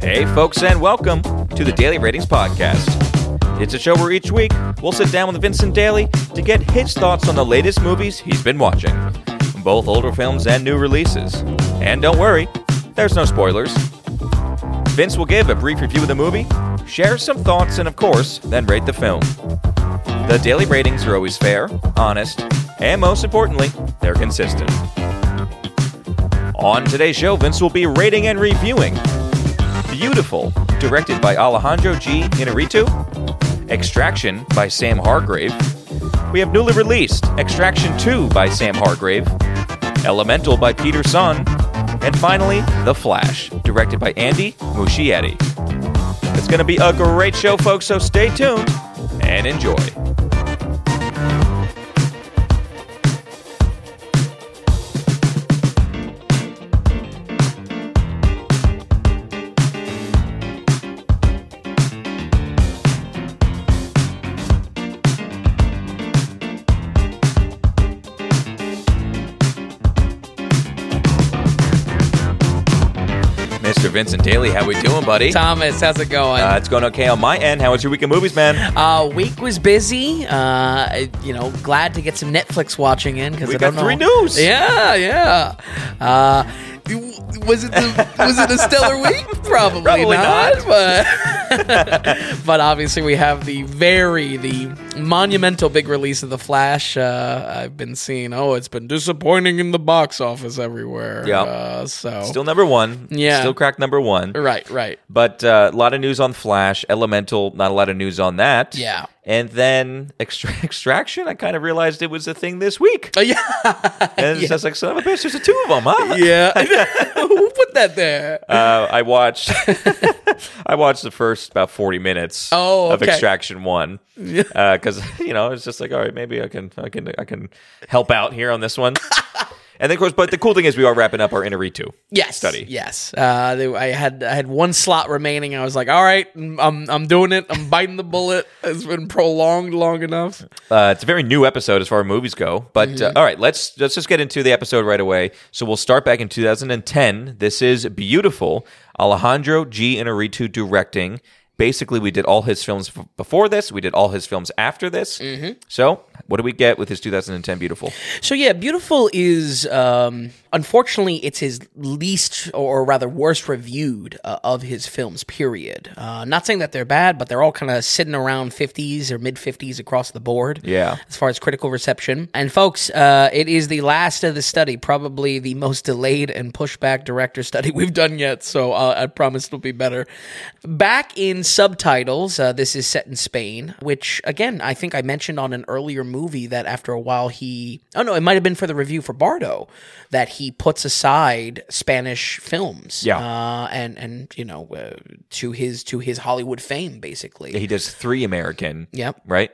Hey, folks, and welcome to the Daily Ratings Podcast. It's a show where each week we'll sit down with Vincent Daly to get his thoughts on the latest movies he's been watching, both older films and new releases. And don't worry, there's no spoilers. Vince will give a brief review of the movie, share some thoughts, and of course, then rate the film. The daily ratings are always fair, honest, and most importantly, they're consistent. On today's show, Vince will be rating and reviewing Biutiful, directed by Alejandro G. Inarritu. Extraction by Sam Hargrave. We have newly released Extraction 2 by Sam Hargrave. Elemental by Peter Sohn. And finally, The Flash, directed by Andy Muschietti. It's going to be a great show, folks, so stay tuned and enjoy. Vincent Daly, how we doing, buddy? Thomas, how's it going? Uh, it's going okay on my end. How was your week in movies, man? Uh, week was busy. Uh, you know, glad to get some Netflix watching in because We I don't got know. three news. Yeah, yeah. Uh, was it the, was it a stellar week? Probably, Probably not. not. But but obviously we have the very the monumental big release of the Flash. Uh, I've been seeing. Oh, it's been disappointing in the box office everywhere. Yeah. Uh, so Still number one. Yeah. Still cracked number one. right, right. But uh, a lot of news on Flash. Elemental, not a lot of news on that. Yeah. And then extra- Extraction, I kind of realized it was a thing this week. Uh, yeah. And it's just like, son of a bitch, there's a two of them, huh? yeah. Who put that there? Uh, I watched I watched the first about 40 minutes Oh, of. Extraction 1 because you know it's just like all right maybe I can I can I can help out here on this one and then of course but the cool thing is we are wrapping up our Inarritu yes study yes uh, they, i had i had one slot remaining i was like all right i'm i'm doing it i'm biting the bullet it's been prolonged long enough Uh, it's a very new episode as far as movies go, but uh, all right, let's let's just get into the episode right away. So we'll start back in 2010. This is Biutiful. Alejandro G. Inarritu directing. Basically, we did all his films f- before this. We did all his films after this. So, what do we get with his 2010 Biutiful? so yeah Biutiful is um unfortunately it's his least or rather worst reviewed uh, of his films period uh not saying that they're bad but they're all kind of sitting around 50s or mid 50s across the board Yeah. as far as critical reception. And folks, uh, it is the last of the study, probably the most delayed and pushback director study we've done yet. So uh, I promise it'll be better. Back in subtitles, uh, this is set in Spain, which again I think I mentioned on an earlier movie that after a while he oh no, it might have been for the review for Bardo that he puts aside Spanish films. Yeah. uh, and and you know uh, to his to his Hollywood fame basically. He does three American, Yep. right,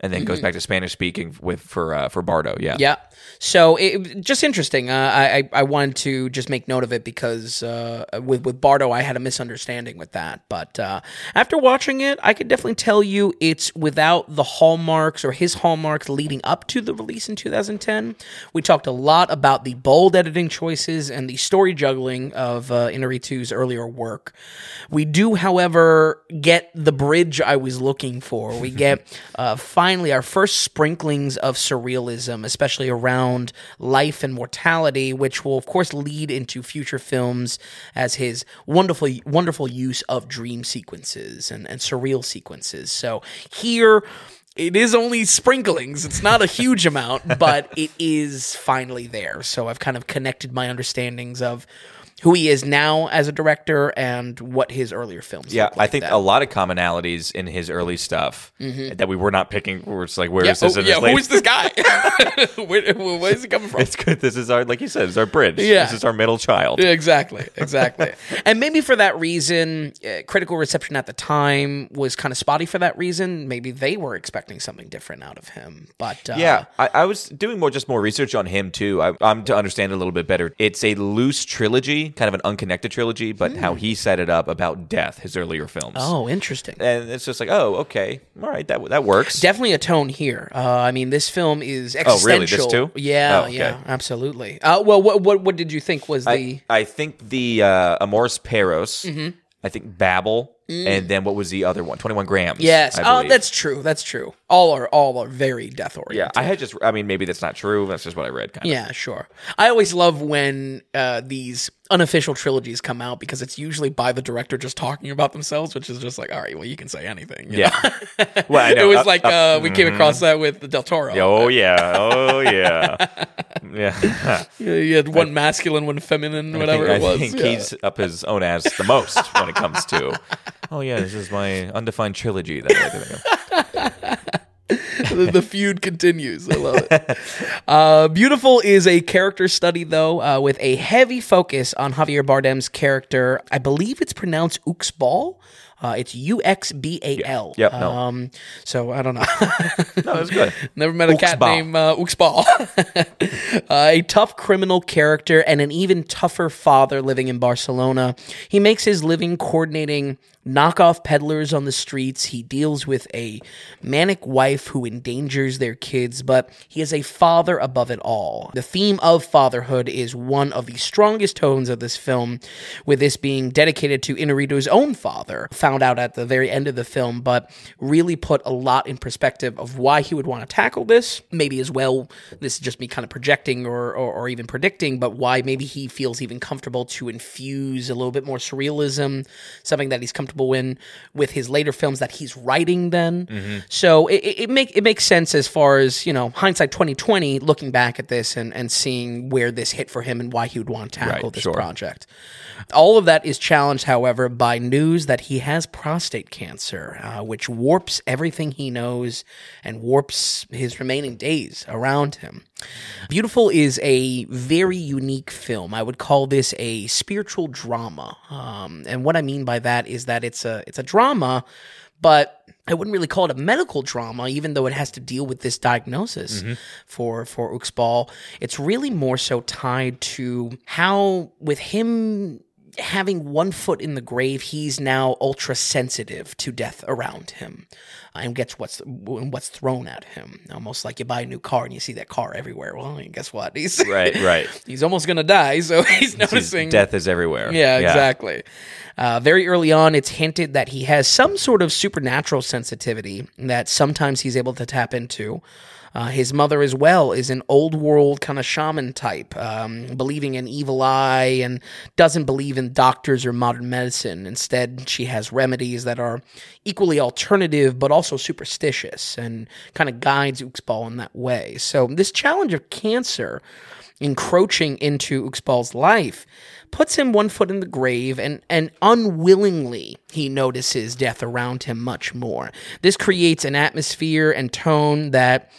and then goes back to Spanish speaking with for uh, for Bardo. Yeah, Yeah. So it just interesting. Uh, I I- wanted to just make note of it because uh, with with Bardo I had a misunderstanding with that. But uh, after watching it, I could definitely tell you it's without the hallmarks or his hallmarks leading up to the release in 2010. We talked a lot about the bold editing choices and the story juggling of uh, Inarritu's earlier work. We do, however, get the bridge I was looking for. We get uh, finally our first sprinklings of surrealism, especially around life and mortality, which will, of course, lead into future films as his wonderful, wonderful use of dream sequences and, and surreal sequences. So here, it is only sprinklings. It's not a huge amount, but it is finally there. So I've kind of connected my understandings of who he is now as a director and what his earlier films. Yeah, like I think that. a lot of commonalities in his early stuff that we were not picking. We're just like, where is Yeah, this? oh, in yeah his who this guy? where, where is he coming from? It's good. This is our, like you said, it's our bridge. Yeah. This is our middle child. Yeah, exactly, exactly. and maybe for that reason, uh, critical reception at the time was kind of spotty for that reason. Maybe they were expecting something different out of him. But uh, Yeah, I, I was doing more, just more research on him too. I, I'm to understand a little bit better. It's a loose trilogy trilogy, kind of an unconnected trilogy, but how he set it up about death, his earlier films. Oh, interesting. And it's just like, oh, okay, all right, that that works. Definitely a tone here. Uh, I mean, this film is Oh, really? existential. This too? Yeah, Oh, okay. yeah, absolutely. Uh, well, what, what what did you think was the? I, I think the uh, Amores Perros, Mm-hmm. I think Babel, and then what was the other one? Twenty One Grams. Mm. yes, oh, that's true. That's true. All are all are very death oriented. yeah. I had just, I mean, maybe that's not true. That's just what I read. Kind of. Yeah, sure. I always love when uh, these unofficial trilogies come out because it's usually by the director just talking about themselves, which is just like, all right, well, you can say anything. you Yeah. know? well, I know. it was Up- like up- uh, we came across that with Del Toro. Oh yeah. Oh yeah. yeah. Yeah, you had one masculine, one feminine, whatever I it was. think Yeah. he's up his own ass the most when it comes to. Oh yeah, this is my undefined trilogy. That I like to think of. the, the feud continues. I love it. Uh, Biutiful is a character study, though, uh, with a heavy focus on Javier Bardem's character. I believe it's pronounced Uxbal. Uh, it's U X B A L. Yep, no. Um, so I don't know. No, that's good. Never met a cat named uh, Uxbal. uh, a tough criminal character and an even tougher father living in Barcelona. He makes his living coordinating knockoff peddlers on the streets. He deals with a manic wife who endangers their kids, but he is a father above it all. The theme of fatherhood is one of the strongest tones of this film, with this being dedicated to Inarritu's own father, found out at the very end of the film, but really put a lot in perspective of why he would want to tackle this. Maybe as well, this is just me kind of projecting or, or, or even predicting, but why maybe he feels even comfortable to infuse a little bit more surrealism, something that he's comfortable in with his later films that he's writing then. So it, it, make, it makes sense as far as, you know, hindsight 2020, looking back at this and, and seeing where this hit for him and why he would want to tackle Right, this sure. project. All of that is challenged, however, by news that he has prostate cancer, uh, which warps everything he knows and warps his remaining days around him. Biutiful is a very unique film. I would call this a spiritual drama, um, and what I mean by that is that it's a it's a drama, but I wouldn't really call it a medical drama, even though it has to deal with this diagnosis for for Uxbal. It's really more so tied to how, with him having one foot in the grave, he's now ultra sensitive to death around him, uh, and gets what's what's thrown at him. Almost like you buy a new car and you see that car everywhere. Well, guess what? He's Right, right. he's almost gonna die, so he's noticing Death is everywhere. yeah, exactly. Uh, very early on, it's hinted that he has some sort of supernatural sensitivity that sometimes he's able to tap into. Uh, his mother, as well, is an old world kind of shaman type, um, believing in evil eye and doesn't believe in doctors or modern medicine. Instead, she has remedies that are equally alternative but also superstitious and kind of guides Uxbal in that way. So, this challenge of cancer encroaching into Uxbal's life puts him one foot in the grave and, and unwillingly he notices death around him much more. This creates an atmosphere and tone that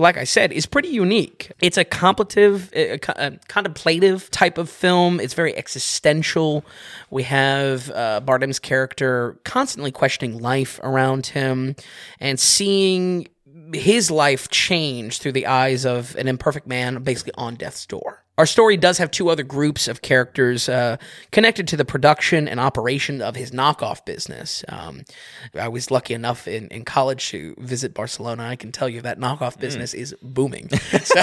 like I said, is pretty unique. It's a contemplative, a, a contemplative type of film. It's very existential. We have uh, Bardem's character constantly questioning life around him and seeing his life change through the eyes of an imperfect man, basically on death's door. Our story does have two other groups of characters uh, connected to the production and operation of his knockoff business. Um, I was lucky enough in, in college to visit Barcelona. I can tell you that knockoff business is booming. so,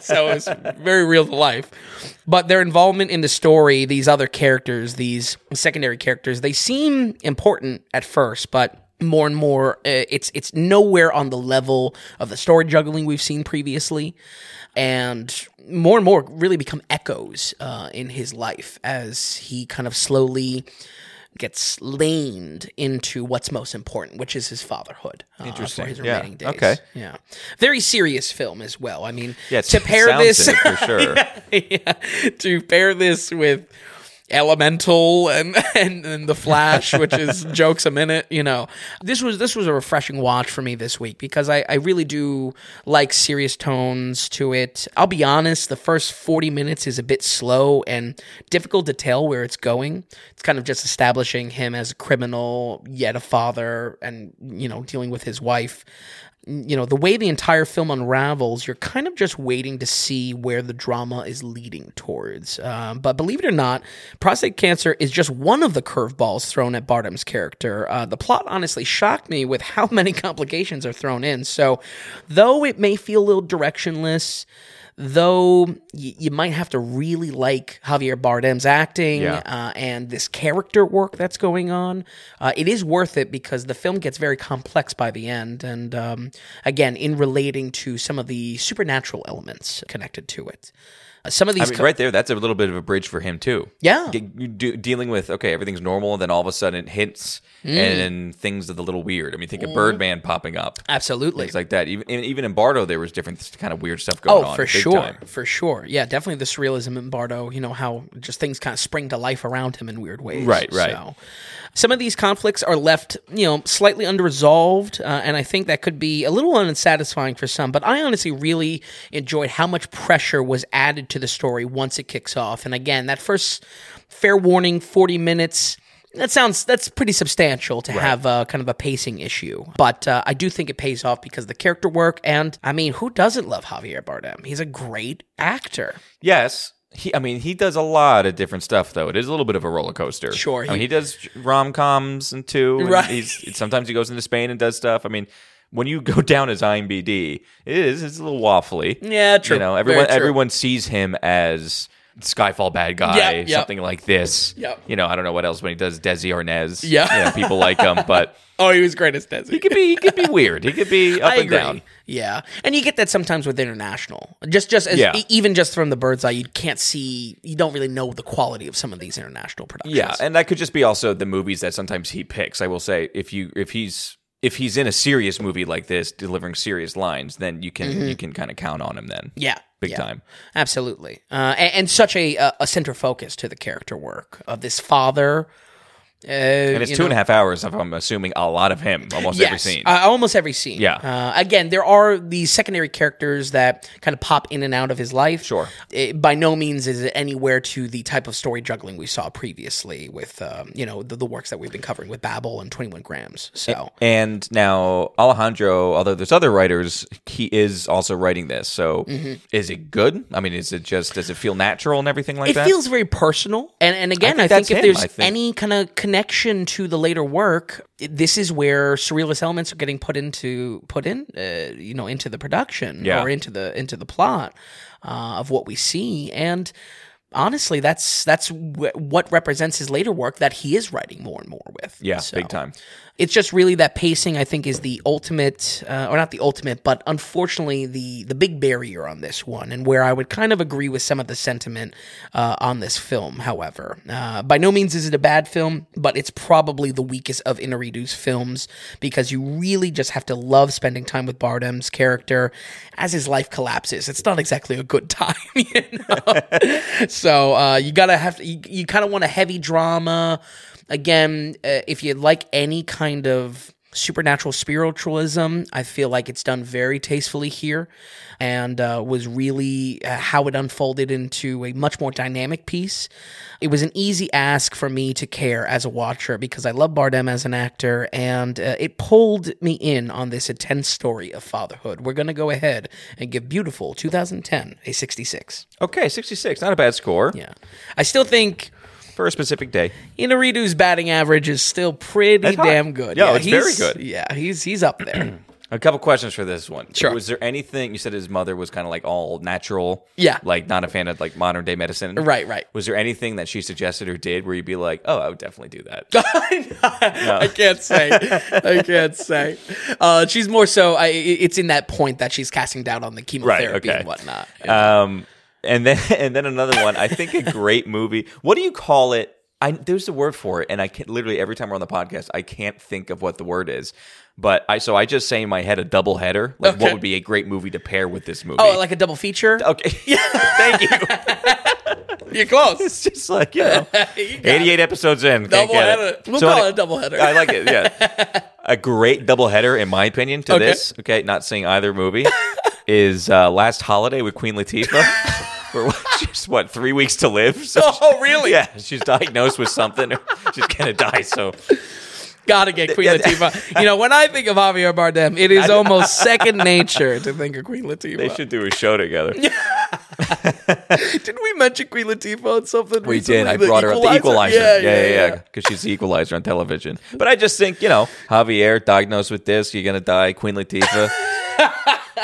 so it's very real to life. But their involvement in the story, these other characters, these secondary characters, they seem important at first, but more and more uh, it's it's nowhere on the level of the story juggling we've seen previously and more and more really become echoes uh, in his life as he kind of slowly gets lamed into what's most important, which is his fatherhood. Uh, Interesting. His Yeah. remaining days. Okay. Yeah. Very serious film as well. I mean, Yeah, to pair this for sure. yeah, to pair this with Elemental and, and and the Flash, which is jokes a minute, you know. This was this was a refreshing watch for me this week because I, I really do like serious tones to it. I'll be honest, the first forty minutes is a bit slow and difficult to tell where it's going. It's kind of just establishing him as a criminal, yet a father, and you know, dealing with his wife you know, the way the entire film unravels, you're kind of just waiting to see where the drama is leading towards. Um, but believe it or not, prostate cancer is just one of the curveballs thrown at Bardem's character. Uh, the plot honestly shocked me with how many complications are thrown in. So, though it may feel a little directionless, though y- you might have to really like Javier Bardem's acting Yeah. uh, and this character work that's going on, uh, it is worth it because the film gets very complex by the end. And um, again, in relating to some of the supernatural elements connected to it. Some of these I mean, co- right there, that's a little bit of a bridge for him too. yeah, you do, dealing with okay, everything's normal, and then all of a sudden it hits, Mm. and things are a little weird. I mean, think of Birdman popping up, absolutely. things like that. Even even in Bardo, there was different kind of weird stuff going on. Oh, on. for sure, time. for sure. Yeah, definitely the surrealism in Bardo. You know how just things kind of spring to life around him in weird ways. Right, right. So, some of these conflicts are left, you know, slightly unresolved uh, and I think that could be a little unsatisfying for some. But I honestly really enjoyed how much pressure was added to the story once it kicks off. And again, that first fair warning, forty minutes. That sounds that's pretty substantial to have uh, kind of a pacing issue, but uh, I do think it pays off because of the character work, and I mean, who doesn't love Javier Bardem? He's a great actor. Yes. He, I mean, he does a lot of different stuff, though. It is a little bit of a roller coaster. Sure, I mean, he- he does rom coms and too. and Right. He's sometimes he goes into Spain and does stuff. I mean, when you go down his IMBD, it is it's a little waffly. Yeah, true. You know, everyone everyone sees him as Skyfall bad guy, Yep, yep. something like this. Yep. You know, I don't know what else when he does Desi Arnaz. Yeah. You know, people like him, but Oh, he was great as Desi. he could be he could be weird. He could be up I and agree. down. Yeah, and you get that sometimes with international. Just, just as Yeah. e- even just from the bird's eye, you can't see. You don't really know the quality of some of these international productions. Yeah, and that could just be also the movies that sometimes he picks. I will say, if you if he's if he's in a serious movie like this, delivering serious lines, then you can you can kind of count on him. Then, Mm-hmm. yeah, big yeah. time. absolutely, uh, and, and such a a center focus to the character work of this father. Uh, And it's two and a half hours. If I'm assuming a lot of him, almost every scene. Uh, almost every scene. Yeah. Uh, again, there are these secondary characters that kind of pop in and out of his life. Sure. It, by no means is it anywhere to the type of story juggling we saw previously with, um, you know, the, the works that we've been covering with Babel and 21 Grams. So. and now Alejandro, although there's other writers, he is also writing this. So, Mm-hmm. is it good? I mean, is it just does it feel natural and everything like It that? It feels very personal, and and again, I think think, if him, there's I think. any kind of connection to the later work, this is where surrealist elements are getting put into put in, uh, you know, into the production Yeah. or into the into the plot uh, of what we see, and honestly, that's that's wh- what represents his later work that he is writing more and more with. yeah, So- big time. It's just really that pacing i think is the ultimate uh, or not the ultimate but unfortunately the the big barrier on this one and where i would kind of agree with some of the sentiment uh, on this film however. Uh, by no means is it a bad film but it's probably the weakest of Inarritu's films because you really just have to love spending time with bardem's character as his life collapses. It's not exactly a good time you know? So uh, you gotta have to, you, you kind of want a heavy drama again uh, if you like any kind of supernatural spiritualism i feel like it's done very tastefully here and uh, was really uh, how it unfolded into a much more dynamic piece. It was an easy ask for me to care as a watcher because i love bardem as an actor and uh, it pulled me in on this intense story of fatherhood. We're going to go ahead and give Biutiful 2010 a 66 Okay, 66, not a bad score. Yeah. I still think for a specific day. Inarritu's batting average is still pretty damn good. Yeah, it's very he's- good. Yeah, he's he's up there. A couple questions for this one. Sure. Was there anything you said his mother was kind of like all natural? Yeah. Like not a fan of like modern day medicine. right, right. Was there anything that she suggested or did where you'd be like, oh, I would definitely do that? I can't say. I can't say. Uh, she's more so. I, it's in that point that she's casting doubt on the chemotherapy okay. and whatnot. Um, and then and then another one. I think a great movie. What do you call it? I there's a word for it, and I can literally every time we're on the podcast, I can't think of what the word is. But I so I just say in my head a double header. Like Okay. what would be a great movie to pair with this oh, movie? oh, like a double feature. okay, thank you. You're close. It's just like you know, You got 88 episodes in. can't Double header. We'll So call it a double header. I like it. Yeah, a great double header in my opinion to Okay. this. Okay, not seeing either movie is uh, Last Holiday with Queen Latifah. What, she's what three weeks to live. So Oh, really? Yeah, she's diagnosed with something. She's gonna die. So Gotta get Queen Latifah. You know, when I think of Javier Bardem, it is almost second nature to think of Queen Latifah. They should do a show together. Didn't we mention Queen Latifah on something? We recently? did. I The brought her up the equalizer. Yeah, yeah, yeah. Because she's the equalizer on television. But I just think, you know, Javier diagnosed with this. You're gonna die. Queen Latifah.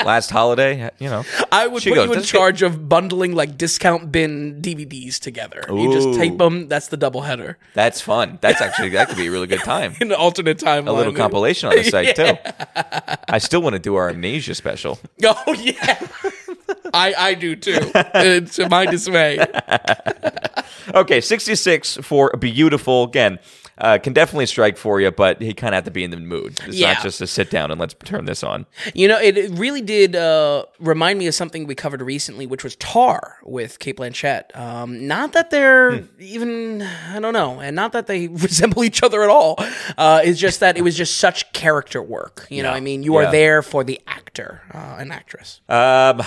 Last holiday, you know. I would She put goes, you in "Let's get- charge of bundling like discount bin DVDs together. You just tape them. That's the double header That's fun. That's actually that could be a really good time. in the alternate timeline. A little compilation on the site too. I still want to do our amnesia special. Oh yeah, I I do too. To my dismay. Okay, 66 for Biutiful. Again, uh, can definitely strike for you, but he kind of have to be in the mood. It's Yeah. not just a sit down and let's turn this on. You know, it really did uh, remind me of something we covered recently, which was Tar with Cate Blanchett. Um, not that they're Hmm. even, I don't know, and not that they resemble each other at all. Uh, it's just that it was just such character work. You know, Yeah. what I mean, you are there for the actor uh, and actress. Um,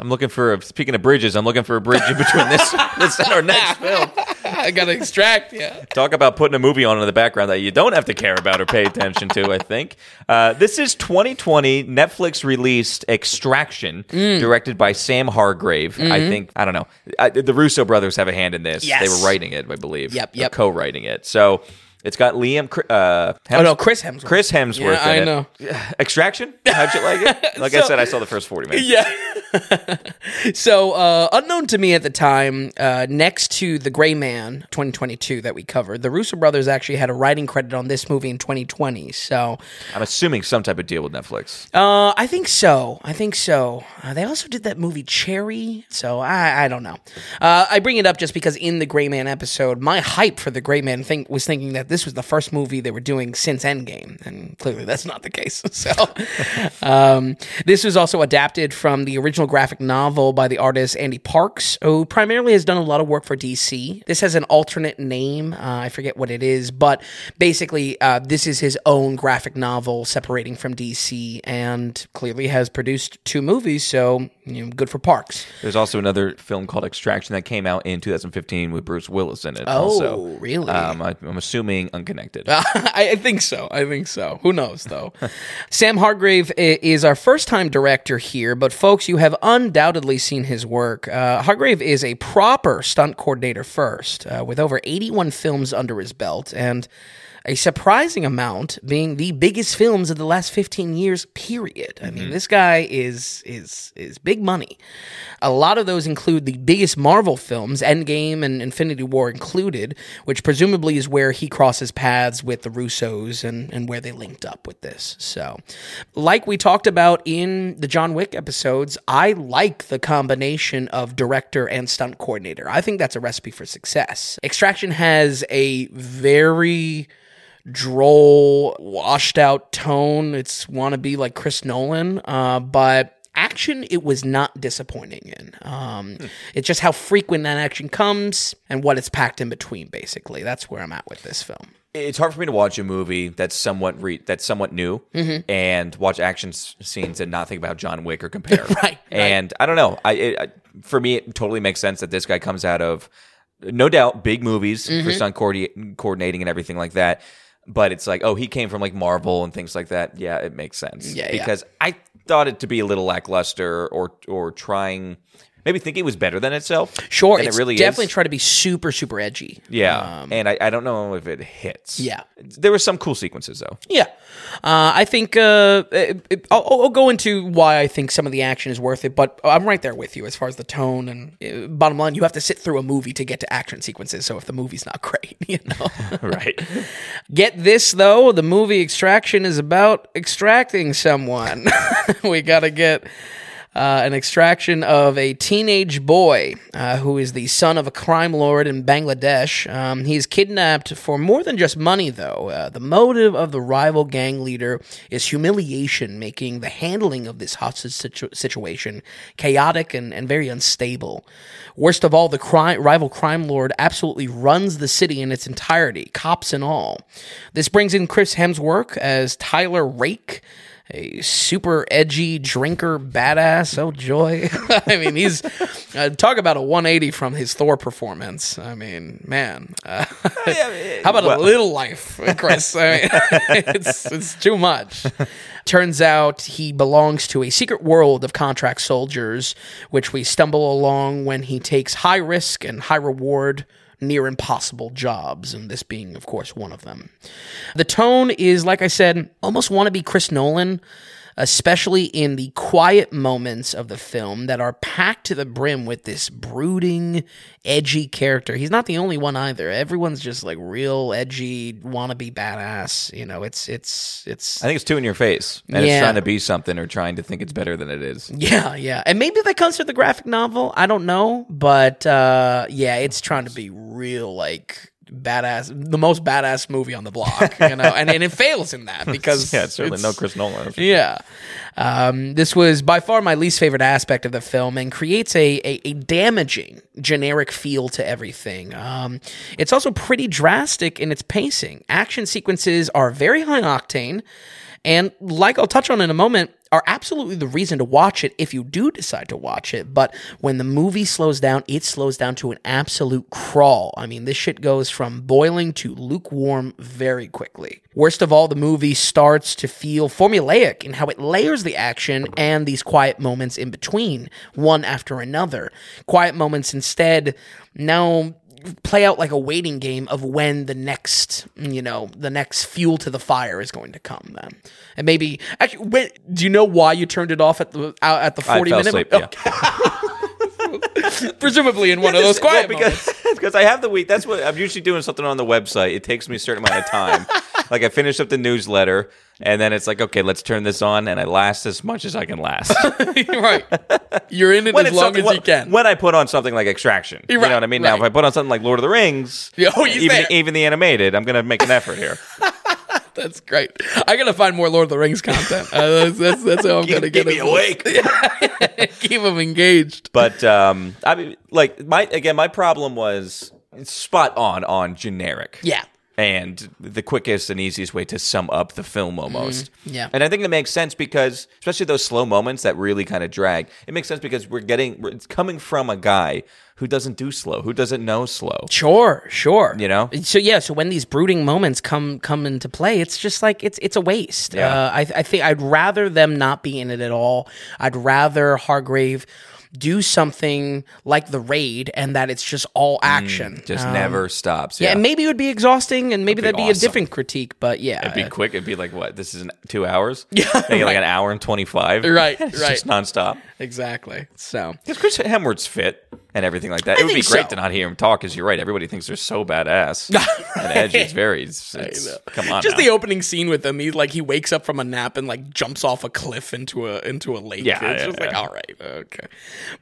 I'm looking for, a, speaking of bridges, I'm looking for a bridge in between this, this and our next film. I gotta extract, yeah. Talk about putting a movie on in the background that you don't have to care about or pay attention to, I think. Uh, this is 2020 Netflix released Extraction, Mm. directed by Sam Hargrave. I think, I don't know. I, the Russo brothers have a hand in this. Mm-hmm. Yes. They were writing it, I believe. Yep, yep. co-writing it. So it's got Liam, uh, Oh no, Chris Hemsworth. Chris Hemsworth Yeah, I it. know. Extraction? How'd you like it? Like I said, I saw the first 40 minutes. Yeah. so, uh, unknown to me at the time, uh, next to The Gray Man 2022 that we covered, the Russo brothers actually had a writing credit on this movie in 2020. So, I'm assuming some type of deal with Netflix. uh, I think so. I think so. Uh, they also did that movie Cherry. So, I, I don't know. Uh, I bring it up just because in the Gray Man episode, my hype for the Gray Man thing was thinking that this was the first movie they were doing since Endgame. And clearly that's not the case. So, um, this was also adapted from the original graphic novel by the artist Ande Parks, who primarily has done a lot of work for DC. This has an alternate name. Uh, I forget what it is, but basically, uh, this is his own graphic novel separating from DC and clearly has produced two movies. So, you know, good for Parks. There's also another film called Extraction that came out in 2015 with Bruce Willis in it. Oh, also. really? Um, I, I'm assuming unconnected. I, I think so. I think so. Who knows, though? Sam Hargrave is our first time director here, but folks, you have undoubtedly seen his work. Uh, Hargrave is a proper stunt coordinator first, uh, with over 81 films under his belt, and a surprising amount being the biggest films of the last 15 years period. I mean mm-hmm. this guy is is is big money. A lot of those include the biggest marvel films endgame and infinity war included which presumably is where he crosses paths with the russos and and where they linked up with this. So like we talked about in the john wick episodes i like the combination of director and stunt coordinator. I think that's a recipe for success. Extraction has a very droll, washed out tone. It's want to be like Chris Nolan, uh, but action it was not disappointing in. Um, It's just how frequent that action comes and what it's packed in between. Basically, that's where I'm at with this film. it's hard for me to watch a movie that's somewhat re- that's somewhat new Mm-hmm. and watch action s- scenes and not think about John Wick or compare. Right, And I don't know. I, it, I for me it totally makes sense that this guy comes out of no doubt big movies Mm-hmm. for stunt coordi- coordinating and everything like that. But it's like, oh, he came from like Marvel and things like that. Yeah, it makes sense. Yeah, yeah. because I thought it to be a little lackluster or or trying maybe think it was better than itself. Sure, it's it really definitely is. try to be super super edgy. Yeah, and I, I don't know if it hits. Yeah. there were some cool sequences though. Yeah, uh, I think uh, it, it- I'll, I'll go into why I think some of the action is worth it, but I'm right there with you as far as the tone and uh, bottom line. You have to sit through a movie to get to action sequences. So if the movie's not great, you know. right. Get this though, the movie Extraction is about extracting someone. we got to get uh, an extraction of a teenage boy uh, who is the son of a crime lord in Bangladesh. Um, he is kidnapped for more than just money, though. Uh, the motive of the rival gang leader is humiliation, making the handling of this hostage situ- situation chaotic and, and very unstable. Worst of all, the rival crime lord absolutely runs the city in its entirety, cops and all. This brings in Chris Hemsworth as Tyler Rake a super edgy drinker badass. Oh joy! I mean, he's uh, talk about a 180 from his Thor performance. I mean, man, uh, how about a little life, Chris? I mean, it's it's too much. Turns out he belongs to a secret world of contract soldiers, which we stumble along when he takes high risk and high reward near impossible jobs, and this being, of course, one of them. The tone is, like I said, almost want to be Chris Nolan especially in the quiet moments of the film that are packed to the brim with this brooding, edgy character. He's not the only one either. Everyone's just like real edgy, wannabe badass. You know, it's it's it's. I think it's too in your face, and Yeah. it's trying to be something or trying to think it's better than it is. Yeah, yeah, and maybe that comes from the graphic novel. I don't know, but uh, yeah, it's trying to be real, like badass, the most badass movie on the block. You know, and and it fails in that because Yeah, it's certainly no Chris Nolan. Yeah. Um, this was by far my least favorite aspect of the film and creates a, a, a damaging generic feel to everything. Um, it's also pretty drastic in its pacing. Action sequences are very high octane. And like I'll touch on in a moment, are absolutely the reason to watch it if you do decide to watch it. But when the movie slows down, it slows down to an absolute crawl. I mean, this shit goes from boiling to lukewarm very quickly. Worst of all, the movie starts to feel formulaic in how it layers the action and these quiet moments in between, one after another. Quiet moments instead now play out like a waiting game of when the next, you know, the next fuel to the fire is going to come. Then, and maybe actually, when, do you know why you turned it off at the out at the I forty fell minute? asleep. Yeah. Presumably in one of those quiet Well, moments. because because I have the week. That's what I'm usually doing something on the website. It takes me a certain amount of time. like I finish up the newsletter, and then it's like, okay, let's turn this on, and I last as much as I can last. right, you're in it When as long as you can. When I put on something like Extraction, you know what I mean. Now, if I put on something like Lord of the Rings, Yeah, oh, even even the animated, I'm gonna make an effort here. That's great. I gotta find more Lord of the Rings content. Uh, that's, that's that's how I'm gonna get Keep me awake. Keep them engaged. But um, I mean, like my again, my problem was spot on on generic. Yeah. and the quickest and easiest way to sum up the film almost. Mm-hmm. yeah. And I think it makes sense because especially those slow moments that really kind of drag. It makes sense because we're getting it's coming from a guy who doesn't do slow, who doesn't know slow. Sure, sure. You know? So yeah, so when these brooding moments come come into play, it's just like it's it's a waste. Yeah. Uh, I I think I'd rather them not be in it at all. I'd rather Hargrave do something like the raid and that it's just all action. Just Um, never stops. yeah, Yeah. and maybe it would be exhausting, and maybe That'd that'd be be, awesome. a different critique. But yeah, It'd be uh, quick. It'd be like what? This is an, two hours. Yeah, Maybe like an hour and twenty five. Right, It's right. just nonstop. exactly. So Because Chris Hemsworth's fit and everything like that. It would be great so. to not hear him talk. Because you're right. Everybody thinks they're so badass. and Edge is very. It's, it's, come on. just now. the opening scene with him, he like he wakes up from a nap and like jumps off a cliff into a into a lake. Yeah, it's yeah, just like all right, okay.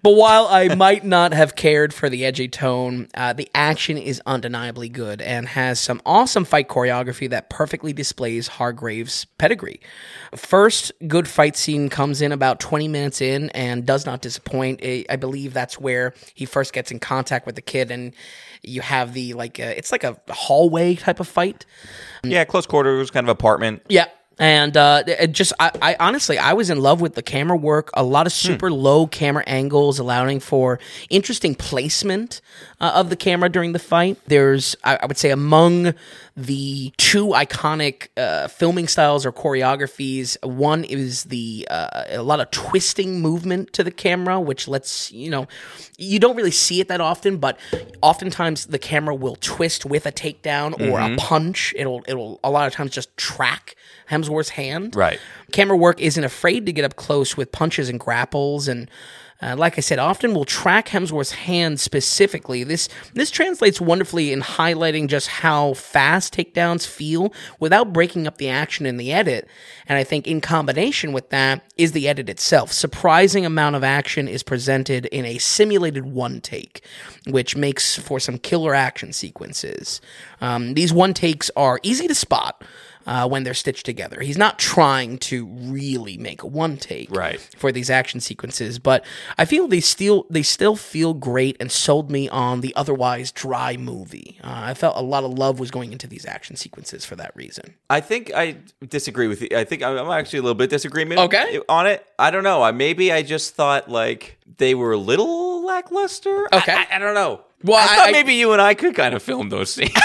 But while I might not have cared for the edgy tone, uh, the action is undeniably good and has some awesome fight choreography that perfectly displays Hargrave's pedigree. First good fight scene comes in about 20 minutes in and does not disappoint. I I believe that's where he first gets in contact with the kid and you have the like uh, it's like a hallway type of fight. yeah, close quarters kind of apartment. Yeah. And uh, just, I, I honestly, I was in love with the camera work. A lot of super low camera angles, allowing for interesting placement uh, of the camera during the fight. There's, I, I would say, among the two iconic uh, filming styles or choreographies, one is the uh, a lot of twisting movement to the camera, which lets you know you don't really see it that often, but oftentimes the camera will twist with a takedown or a punch. It'll it'll a lot of times just track Hemsworth's hand. Right. Camera work isn't afraid to get up close with punches and grapples and uh, like I said, often will track Hemsworth's hand specifically. This this translates wonderfully in highlighting just how fast takedowns feel without breaking up the action in the edit. And I think in combination with that is the edit itself. Surprising amount of action is presented in a simulated one take, which makes for some killer action sequences. Um, these one takes are easy to spot. Uh, when they're stitched together. He's not trying to really make a one take Right. for these action sequences, but I feel they still they still feel great and sold me on the otherwise dry movie. Uh, I felt a lot of love was going into these action sequences for that reason. I think I disagree with you. I think I'm actually a little bit disagreement. Okay. On it, I don't know. I maybe I just thought like they were a little lackluster. I- Okay. I, I don't know. Well, I, thought I- maybe you and I could kind of film those scenes.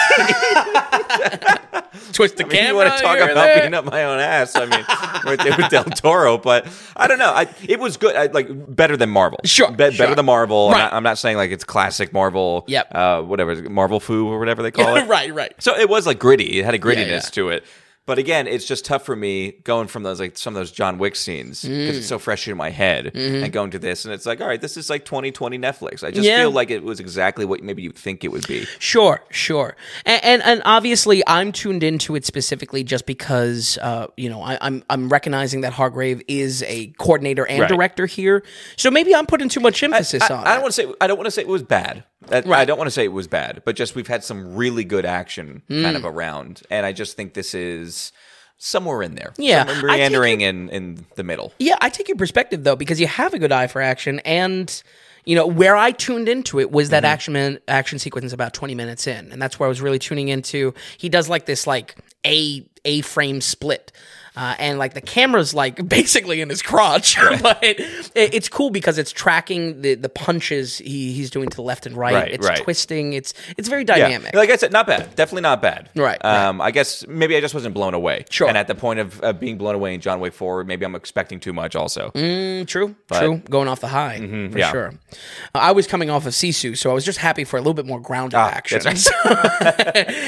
Twist the I mean, camera. you want to talk about there. beating up my own ass? I mean, right there with Del Toro, but I don't know. I, it was good. I, like better than Marvel. Sure, Be- better than Marvel. I'm not, I'm not saying like it's classic Marvel. Yep. Uh, whatever Marvel foo or whatever they call it. right, right. So it was like gritty. It had a grittiness yeah. to it. But again, it's just tough for me going from those like some of those John Wick scenes because Mm. it's so fresh in my head, Mm-hmm. and going to this, and it's like, all right, this is like 2020 Netflix. I just Yeah. feel like it was exactly what maybe you'd think it would be. Sure, sure, and, and and obviously I'm tuned into it specifically just because uh, you know I, I'm I'm recognizing that Hargrave is a coordinator and Right. director here, so maybe I'm putting too much emphasis I, on. I don't want to say I don't want to say it was bad. That- I don't want to say it was bad, but just we've had some really good action Hmm. kind of around, and I just think this is somewhere in there. Yeah, Somewhere I take meandering in in the middle. Yeah, I take your perspective though because you have a good eye for action, and you know where I tuned into it was Mm-hmm. that action man, action sequence about twenty minutes in, and that's where I was really tuning into. He does like this like a a frame split. Uh, and like the camera's like basically in his crotch, but it, it's cool because it's tracking the, the punches he, he's doing to the left and right. Right, it's right. twisting. It's it's very Yeah, dynamic. like I said, not bad. Definitely not bad. Right, right. Um, I guess maybe I just wasn't blown away. Sure. And at the point of uh, being blown away in John Wick Four, maybe I'm expecting too much. Also. Mm, true, true. Going off the high for Mm-hmm, yeah. sure. Uh, I was coming off of Sisu, so I was just happy for a little bit more grounded Ah, action,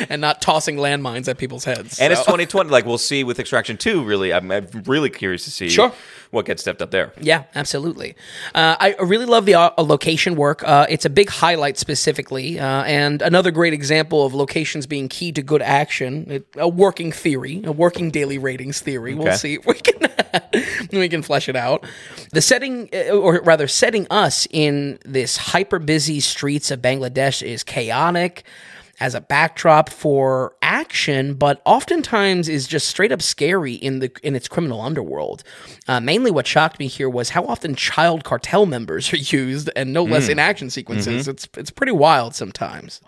and not tossing landmines at people's heads. And it's 2020. Like we'll see with Extraction Two. Really, I'm, I'm really curious to see Sure. what gets stepped up there. Yeah, absolutely. Uh, I really love the uh, location work. Uh, it's a big highlight specifically, uh, and another great example of locations being key to good action. It, a working theory, a working daily ratings theory. We'll see if we can we can flesh it out. The setting, uh, or rather, setting us in this hyper busy streets of Bangladesh is chaotic as a backdrop for action, but oftentimes is just straight up scary in the in its criminal underworld. Uh, mainly, what shocked me here was how often child cartel members are used, and no less in action sequences. It's it's pretty wild sometimes.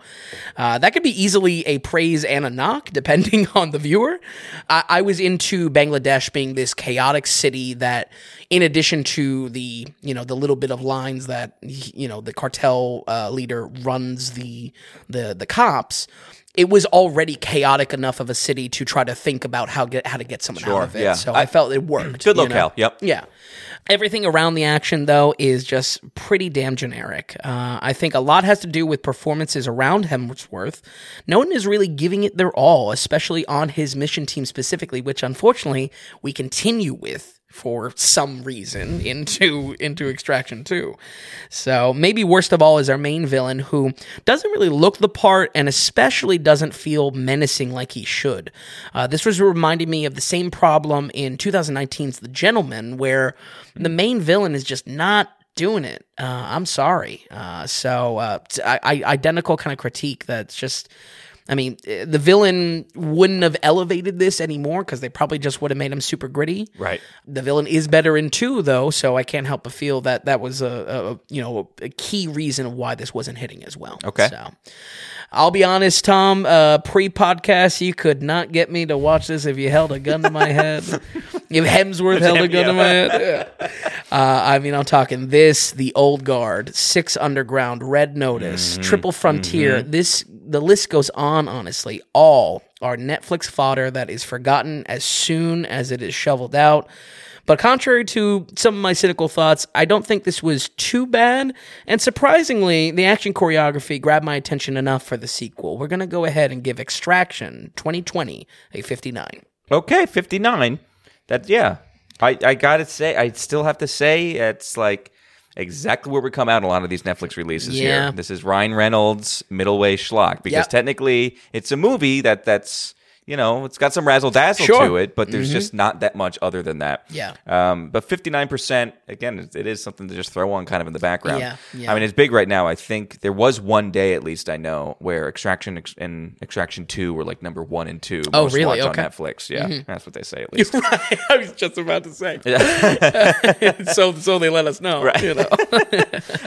Uh, that could be easily a praise and a knock, depending on the viewer. I, I was into Bangladesh being this chaotic city that, in addition to the you know the little bit of lines that you know the cartel uh, leader runs the the the cops. It was already chaotic enough of a city to try to think about how get how to get someone Sure, out of it. yeah. So I, I- felt it worked. Good locale, know? yep. Yeah. Everything around the action, though, is just pretty damn generic. Uh, I think a lot has to do with performances around Hemsworth. No one is really giving it their all, especially on his mission team specifically, which unfortunately we continue with for some reason into into extraction 2 so maybe worst of all is our main villain who doesn't really look the part and especially doesn't feel menacing like he should. Uh, this was reminding me of the same problem in 2019's the gentleman where the main villain is just not doing it. Uh, i'm sorry. Uh, so uh, identical kind of critique that's just I mean, eh, the villain wouldn't have elevated this anymore because they probably just would have made him super gritty. Right. The villain is better in two, though, so I can't help but feel that that was a, a you know a key reason why this wasn't hitting as well. Okay. So, I'll be honest, Tom. Uh, Pre-podcast, you could not get me to watch this if you held a gun to my head. if Hemsworth held a gun to my head, yeah. Uh, I mean, I'm talking this, the Old Guard, Six Underground, Red Notice, Triple Frontier. This the list goes on. Honestly, all are Netflix fodder that is forgotten as soon as it is shoveled out. But contrary to some of my cynical thoughts, I don't think this was too bad. And surprisingly, the action choreography grabbed my attention enough for the sequel. We're going to go ahead and give Extraction 2020 a 59. Okay, 59. That yeah. I I got to say I still have to say it's like exactly where we come out a lot of these Netflix releases Yeah. here. This is Ryan Reynolds middleway schlock because Yep. technically it's a movie that that's you know, it's got some razzle dazzle Sure. to it, but there's just not that much other than that. Yeah. Um, but 59%, again, it- is something to just throw on kind of in the background. Yeah, yeah. I mean, it's big right now. I think there was one day, at least I know, where Extraction ex- and Extraction 2 were like number one and two. Oh, most really? watched Okay. On Netflix. Yeah. That's what they say, at least. I was just about to say. so so they let us know. Right. You know?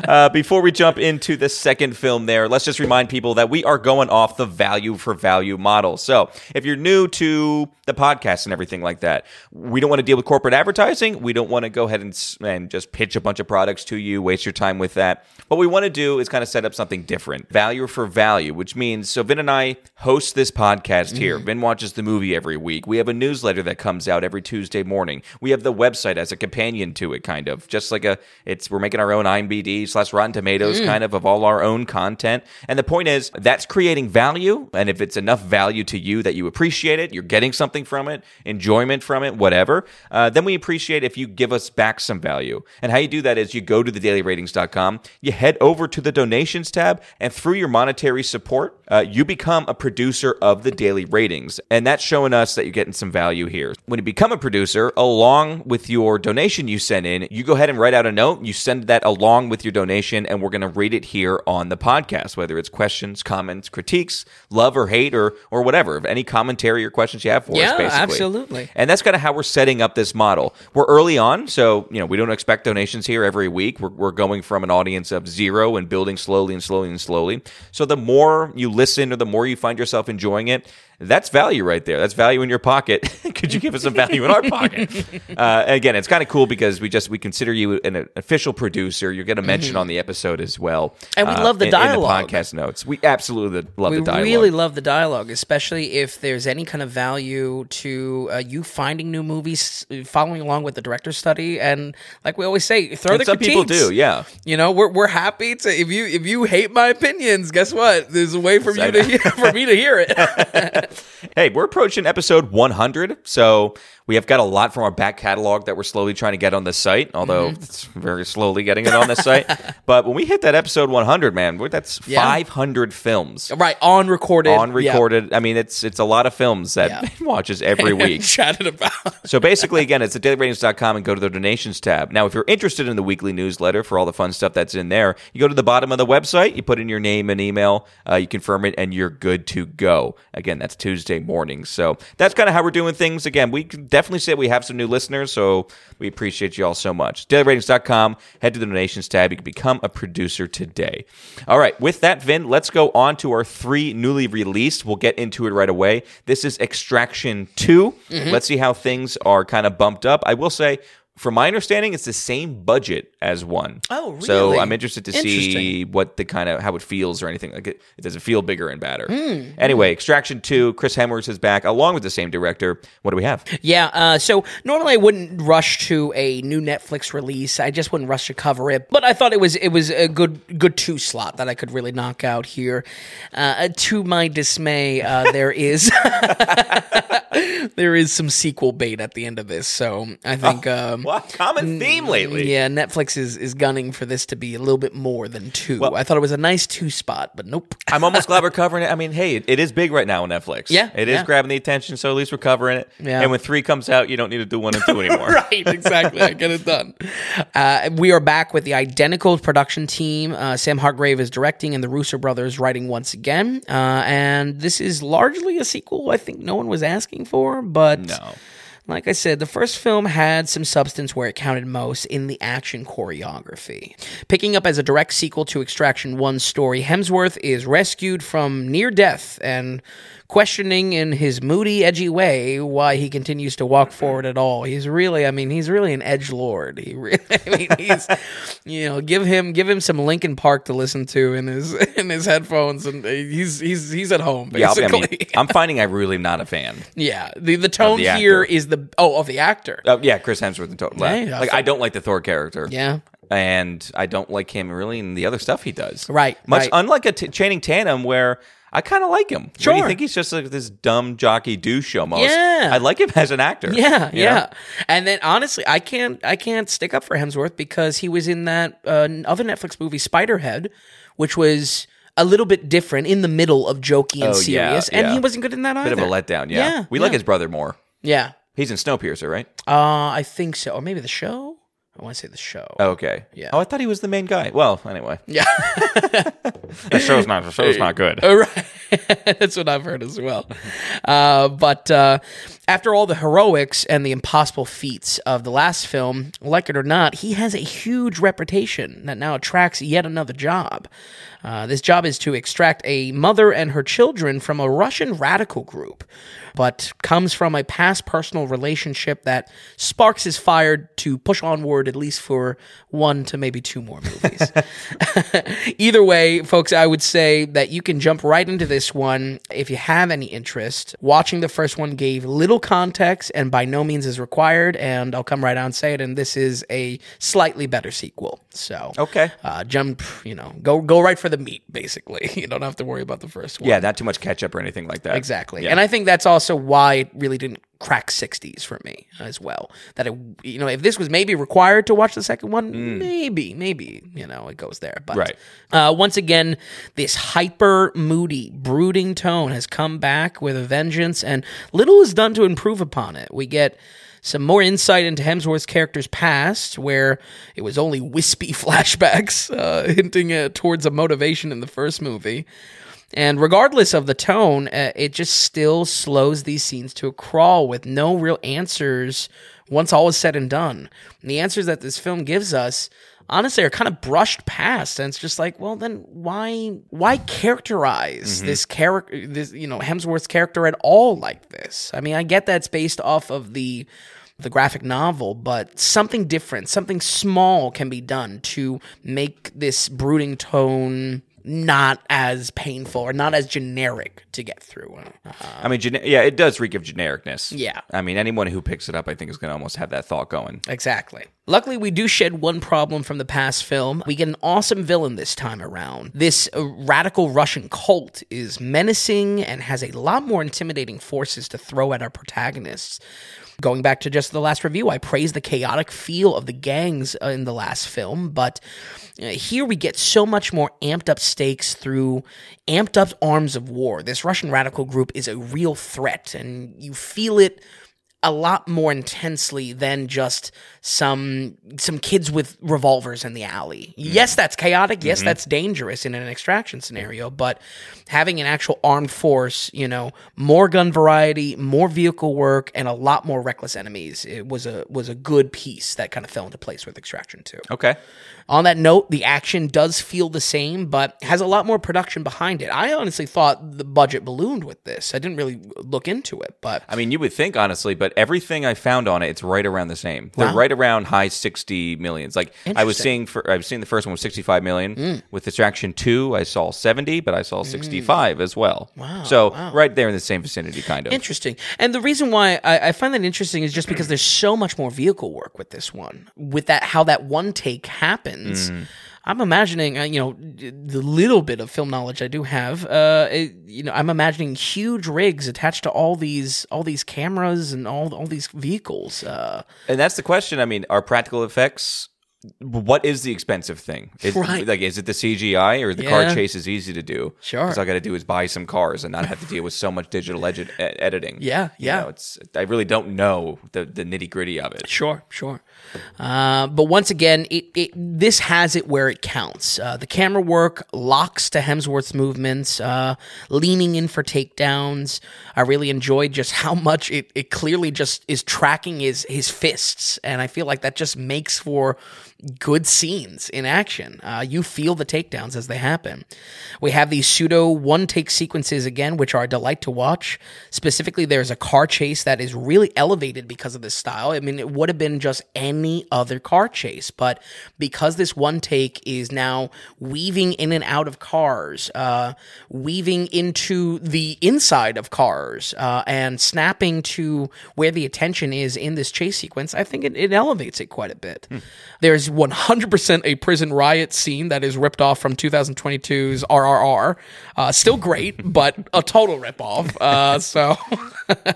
Uh, before we jump into the second film there, let's just remind people that we are going off the value for value model. So if you're new to the podcast and everything like that, we don't want to deal with corporate advertising. We don't want to go ahead and, and just pitch a bunch of products to you, waste your time with that. What we want to do is kind of set up something different value for value, which means so Vin and I host this podcast here. Mm. Vin watches the movie every week. We have a newsletter that comes out every Tuesday morning. We have the website as a companion to it, kind of just like a it's we're making our own IMDb slash Rotten Tomatoes mm. kind of of all our own content. And the point is that's creating value. And if it's enough value to you that you appreciate it, you're getting something from it, enjoyment from it, whatever, uh, then we appreciate if you give us back some value. And how you do that is you go to thedailyratings.com, you head over to the donations tab, and through your monetary support, uh, you become a producer of the Daily Ratings. And that's showing us that you're getting some value here. When you become a producer, along with your donation you send in, you go ahead and write out a note, you send that along with your donation, and we're going to read it here on the podcast, whether it's questions, comments, critiques, love or hate, or or whatever. If any commentary or questions you have for us, basically. absolutely. And that's kind of how we're setting up this model. We're early on, so you know we don't expect donations here every week. We're, we're going from an audience of zero and building slowly and slowly and slowly. So the more you listen, or the more you find yourself enjoying it, that's value right there. That's value in your pocket. Could you give us some value in our pocket? Uh, again, it's kind of cool because we just we consider you an official producer. You're going to mention on the episode as well, And we uh, love the in- dialogue. in the podcast notes. We absolutely love we the dialogue. We really love the dialogue, especially if there's any kind of value to uh, you finding new movies, following along with the director's study, and like we always say, throw And the some people do, yeah. You know, we're, we're happy to if you if you hate my opinions, guess what? There's a way for you to hear, for me to hear it. Hey, we're approaching episode 100, so we have got a lot from our back catalog that we're slowly trying to get on the site, although Mm-hmm. it's very slowly getting it on the site. But when we hit that episode 100, man, that's Yeah. 500 films right on recorded, on recorded. I mean, it's it's a lot of films that Yeah. Ben watches every week. chatted about. So basically, again, it's at dailyratings.com and go to the donations tab. Now, if you're interested in the weekly newsletter for all the fun stuff that's in there, you go to the bottom of the website, you put in your name and email, uh, you confirm it, and you're good to go. Again, that's Tuesday morning. So that's kind of how we're doing things. Again, we definitely say we have some new listeners, so we appreciate you all so much. Dailyratings.com, head to the donations tab. You can become a producer today. All right, with that, Vin, let's go on to our three newly released. We'll get into it right away. This is Extraction 2. Mm-hmm. Let's see how things are kind of bumped up. I will say, from my understanding, it's the same budget as one. Oh, really? So? I'm interested to see what the kind of how it feels or anything like it. Does it feel bigger and badder? Hmm. Anyway, Extraction Two. Chris Hemsworth is back along with the same director. What do we have? Yeah, uh, so normally I wouldn't rush to a new Netflix release. I just wouldn't rush to cover it. But I thought it was it was a good good two slot that I could really knock out here. Uh, to my dismay, uh, there is there is some sequel bait at the end of this. So I think. Um, What common theme lately? yeah, Netflix is, is gunning for this to be a little bit more than two. Well, I thought it was a nice two spot, but nope. I'm almost glad we're covering it. I mean, hey, it, it is big right now on Netflix. Yeah, it is yeah. grabbing the attention. So at least we're covering it. Yeah. And when three comes out, you don't need to do one and two anymore. right, exactly. I get it done. Uh, we are back with the identical production team. Uh, Sam Hargrave is directing, and the Russo brothers writing once again. Uh, and this is largely a sequel. I think no one was asking for, but No. Like I said, the first film had some substance where it counted most in the action choreography. Picking up as a direct sequel to Extraction 1's story, Hemsworth is rescued from near death and questioning in his moody, edgy way why he continues to walk forward at all. He's really, I mean, he's really an edge lord. He really, I mean, he's, you know, give him give him some Linkin Park to listen to in his in his headphones, and he's he's he's at home Yeah, I basically. mean, I'm finding I'm really not a fan. Yeah, the the tone the here is the oh of the actor. Uh, yeah, Chris Hemsworth. and total. Yeah, yeah, like I don't like the Thor character. Yeah, and I don't like him really in the other stuff he does. Right, Much right. unlike a t- Channing Tatum, where I kind of like him. What do you think he's just like this dumb jockey douche almost? Yeah. I like him as an actor. yeah, yeah. know? And then honestly, I can't I can't stick up for Hemsworth because he was in that uh, other Netflix movie Spiderhead, which was a little bit different in the middle of jokey and Oh, yeah, serious, and yeah. he wasn't good in that either. Bit of a letdown. Yeah, Yeah, we like his brother more. Yeah, He's in Snowpiercer, right? uh, I think so, or maybe the show. I want to say the show. Oh, okay. Yeah. Oh, I thought he was the main guy. Well, anyway, Yeah. the show's not. The show's not good. Oh, right. That's what I've heard as well. Uh, but uh, after all the heroics and the impossible feats of the last film, like it or not, he has a huge reputation that now attracts yet another job. Uh, this job is to extract a mother and her children from a Russian radical group, but comes from a past personal relationship that sparks his fire to push onward at least for one to maybe two more movies. Either way, folks, I would say that you can jump right into this one if you have any interest. Watching the first one gave little context and by no means is required, and I'll come right out and say it, and this is a slightly better sequel. So Okay. uh, jump, you know, go go right for the meat, basically. You don't have to worry about the first one. Yeah, not too much ketchup or anything like that. Exactly. Yeah. And I think that's also why it really didn't crack 60s for me as well. That it, you know, if this was maybe required to watch the second one, maybe, maybe, you know, it goes there. But Right. uh, once again, this hyper moody, brooding tone has come back with a vengeance, and little is done to improve upon it. We get some more insight into Hemsworth's character's past, where it was only wispy flashbacks, uh, hinting uh, towards a motivation in the first movie. And regardless of the tone, uh, it just still slows these scenes to a crawl with no real answers once all is said and done. And the answers that this film gives us honestly are kind of brushed past. And it's just like well then why why characterize this character this you know hemsworth's character at all like this? I mean i get that's based off of the the graphic novel but something different something small can be done to make this brooding tone not as painful or not as generic to get through Uh, I mean, gene- yeah, it does reek of genericness. Yeah. I mean, anyone who picks it up, I think, is going to almost have that thought going. Exactly. Luckily, we do shed one problem from the past film. We get an awesome villain this time around. This uh, radical Russian cult is menacing and has a lot more intimidating forces to throw at our protagonists. Going back to just the last review, I praised the chaotic feel of the gangs uh, in the last film, but uh, here we get so much more amped up stakes through amped up arms of war. This Russian radical group is a real threat, and you feel it a lot more intensely than just some some kids with revolvers in the alley. Mm-hmm. Yes, that's chaotic. Yes, mm-hmm. that's dangerous in an extraction scenario, but having an actual armed force, you know, more gun variety, more vehicle work and a lot more reckless enemies, it was a was a good piece that kind of fell into place with Extraction too. Okay. On that note, the action does feel the same, but has a lot more production behind it. I honestly thought the budget ballooned with this. I didn't really look into it, but I mean, you would think honestly, but everything I found on it, it's right around the same. They're Wow. right around high sixty millions. Like I was seeing, for I was seeing the first one was sixty five million. Mm. With Extraction Two, I saw seventy, but I saw mm. sixty five as well. Wow. So right there in the same vicinity, kind of. Interesting. And the reason why I, I find that interesting is just because there's so much more vehicle work with this one. With that, how that one take happens. I'm imagining, uh, you know, the little bit of film knowledge I do have. Uh, it- you know, I'm imagining huge rigs attached to all these, all these cameras and all, all these vehicles. Uh, And that's the question. I mean, are practical effects? What is the expensive thing? Is, Right. Like, is it the CGI or the car chase is easy to do? Sure. Because all I got to do is buy some cars and not have to deal with so much digital edit- editing. Yeah, You yeah. know, it's I really don't know the the nitty gritty of it. Sure, sure. Uh, but once again, it, it this has it where it counts. Uh, the camera work locks to Hemsworth's movements, uh, leaning in for takedowns. I really enjoyed just how much it, it clearly just is tracking his his fists, and I feel like that just makes for good scenes in action. Uh, you feel the takedowns as they happen. We have these pseudo one take sequences again, which are a delight to watch. Specifically, there's a car chase that is really elevated because of this style. I mean, it would have been just any other car chase, but because this one take is now weaving in and out of cars, uh, weaving into the inside of cars, uh, and snapping to where the attention is in this chase sequence, I think it, it elevates it quite a bit. There's is 100% a prison riot scene that is ripped off from 2022's RRR. Uh, still great, but a total ripoff. Uh, so uh,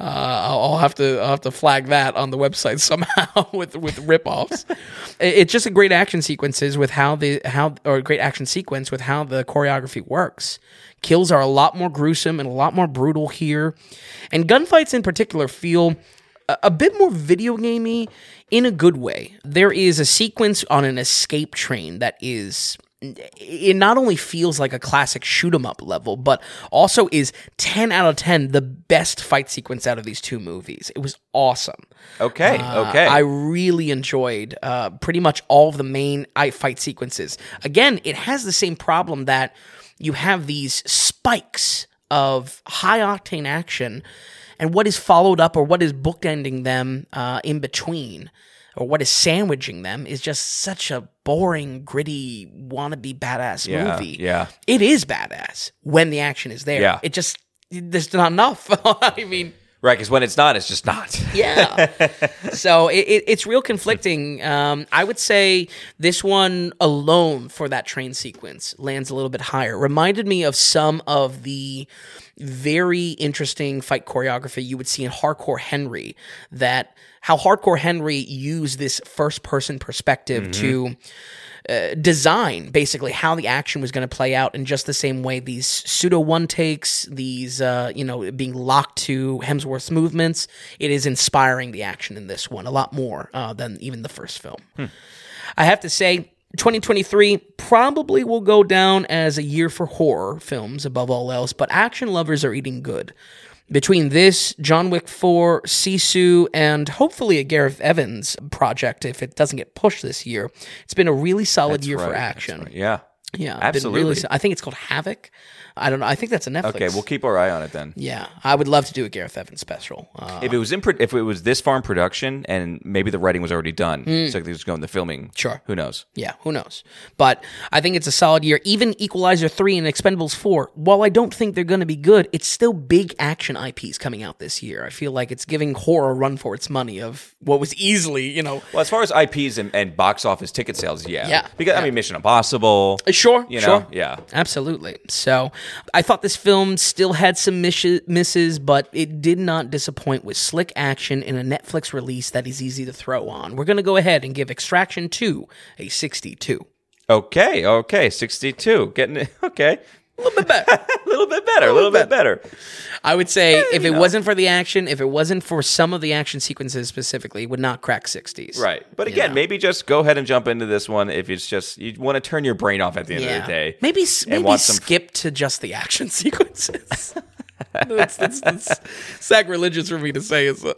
I'll have to I'll have to flag that on the website somehow with with ripoffs. It- it's just a great action sequences with how the how or a great action sequence with how the choreography works. Kills are a lot more gruesome and a lot more brutal here, and gunfights in particular feel a, bit more video gamey in a good way. There is a sequence on an escape train that is it not only feels like a classic shoot 'em up level, but also is 10 out of 10 the best fight sequence out of these two movies. It was awesome. Okay, Uh, okay. I really enjoyed uh, pretty much all of the main fight sequences. Again, it has the same problem that you have these spikes of high octane action, and what is followed up or what is bookending them uh, in between, or what is sandwiching them, is just such a boring, gritty, wannabe badass Yeah, movie. yeah. It is badass when the action is there. Yeah. It just, there's not enough. I mean, right, because when it's not, it's just not. yeah. so it, it, it's real conflicting. Um, I would say this one alone for that train sequence lands a little bit higher. Reminded me of some of the very interesting fight choreography you would see in Hardcore Henry. That how Hardcore Henry used this first person perspective to uh, design basically how the action was going to play out in just the same way these pseudo one takes these uh, you know being locked to hemsworth's movements. It is inspiring the action in this one a lot more uh, than even the first film. I have to say 2023 probably will go down as a year for horror films above all else but action lovers are eating good between this, John Wick 4, Sisu, and hopefully a Gareth Evans project, if it doesn't get pushed this year, it's been a really solid year for action. right. Yeah. Yeah, Absolutely. Really, I think it's called Havoc. I don't know. I think that's a Netflix. Okay, we'll keep our eye on it then. yeah, I would love to do a Gareth Evans special. Uh, If it was in, pro- if it was this far in production, and maybe the writing was already done, so they just go into filming. Sure. Who knows? yeah, who knows? But I think it's a solid year. Even Equalizer 3 and Expendables 4, while I don't think they're going to be good, it's still big action IPs coming out this year. I feel like it's giving horror a run for its money of what was easily, you know, Well, as far as IPs and, and box office ticket sales, yeah, Yeah, Because I mean, Mission Impossible. Sure, You sure. know, yeah. Absolutely. So I thought this film still had some miss- misses, but it did not disappoint with slick action in a Netflix release that is easy to throw on. We're going to go ahead and give Extraction 2 a 62. Okay, okay, sixty-two, getting it. Okay, A little bit better. a little bit better, a little bit better. I would say if it wasn't for the action, if it wasn't for some of the action sequences specifically, it would not crack 60s. Right, but again, know. maybe just go ahead and jump into this one if it's just you want to turn your brain off at the end of the day. Maybe maybe skip to just the action sequences. That's, that's, that's sacrilegious for me to say. Is, uh,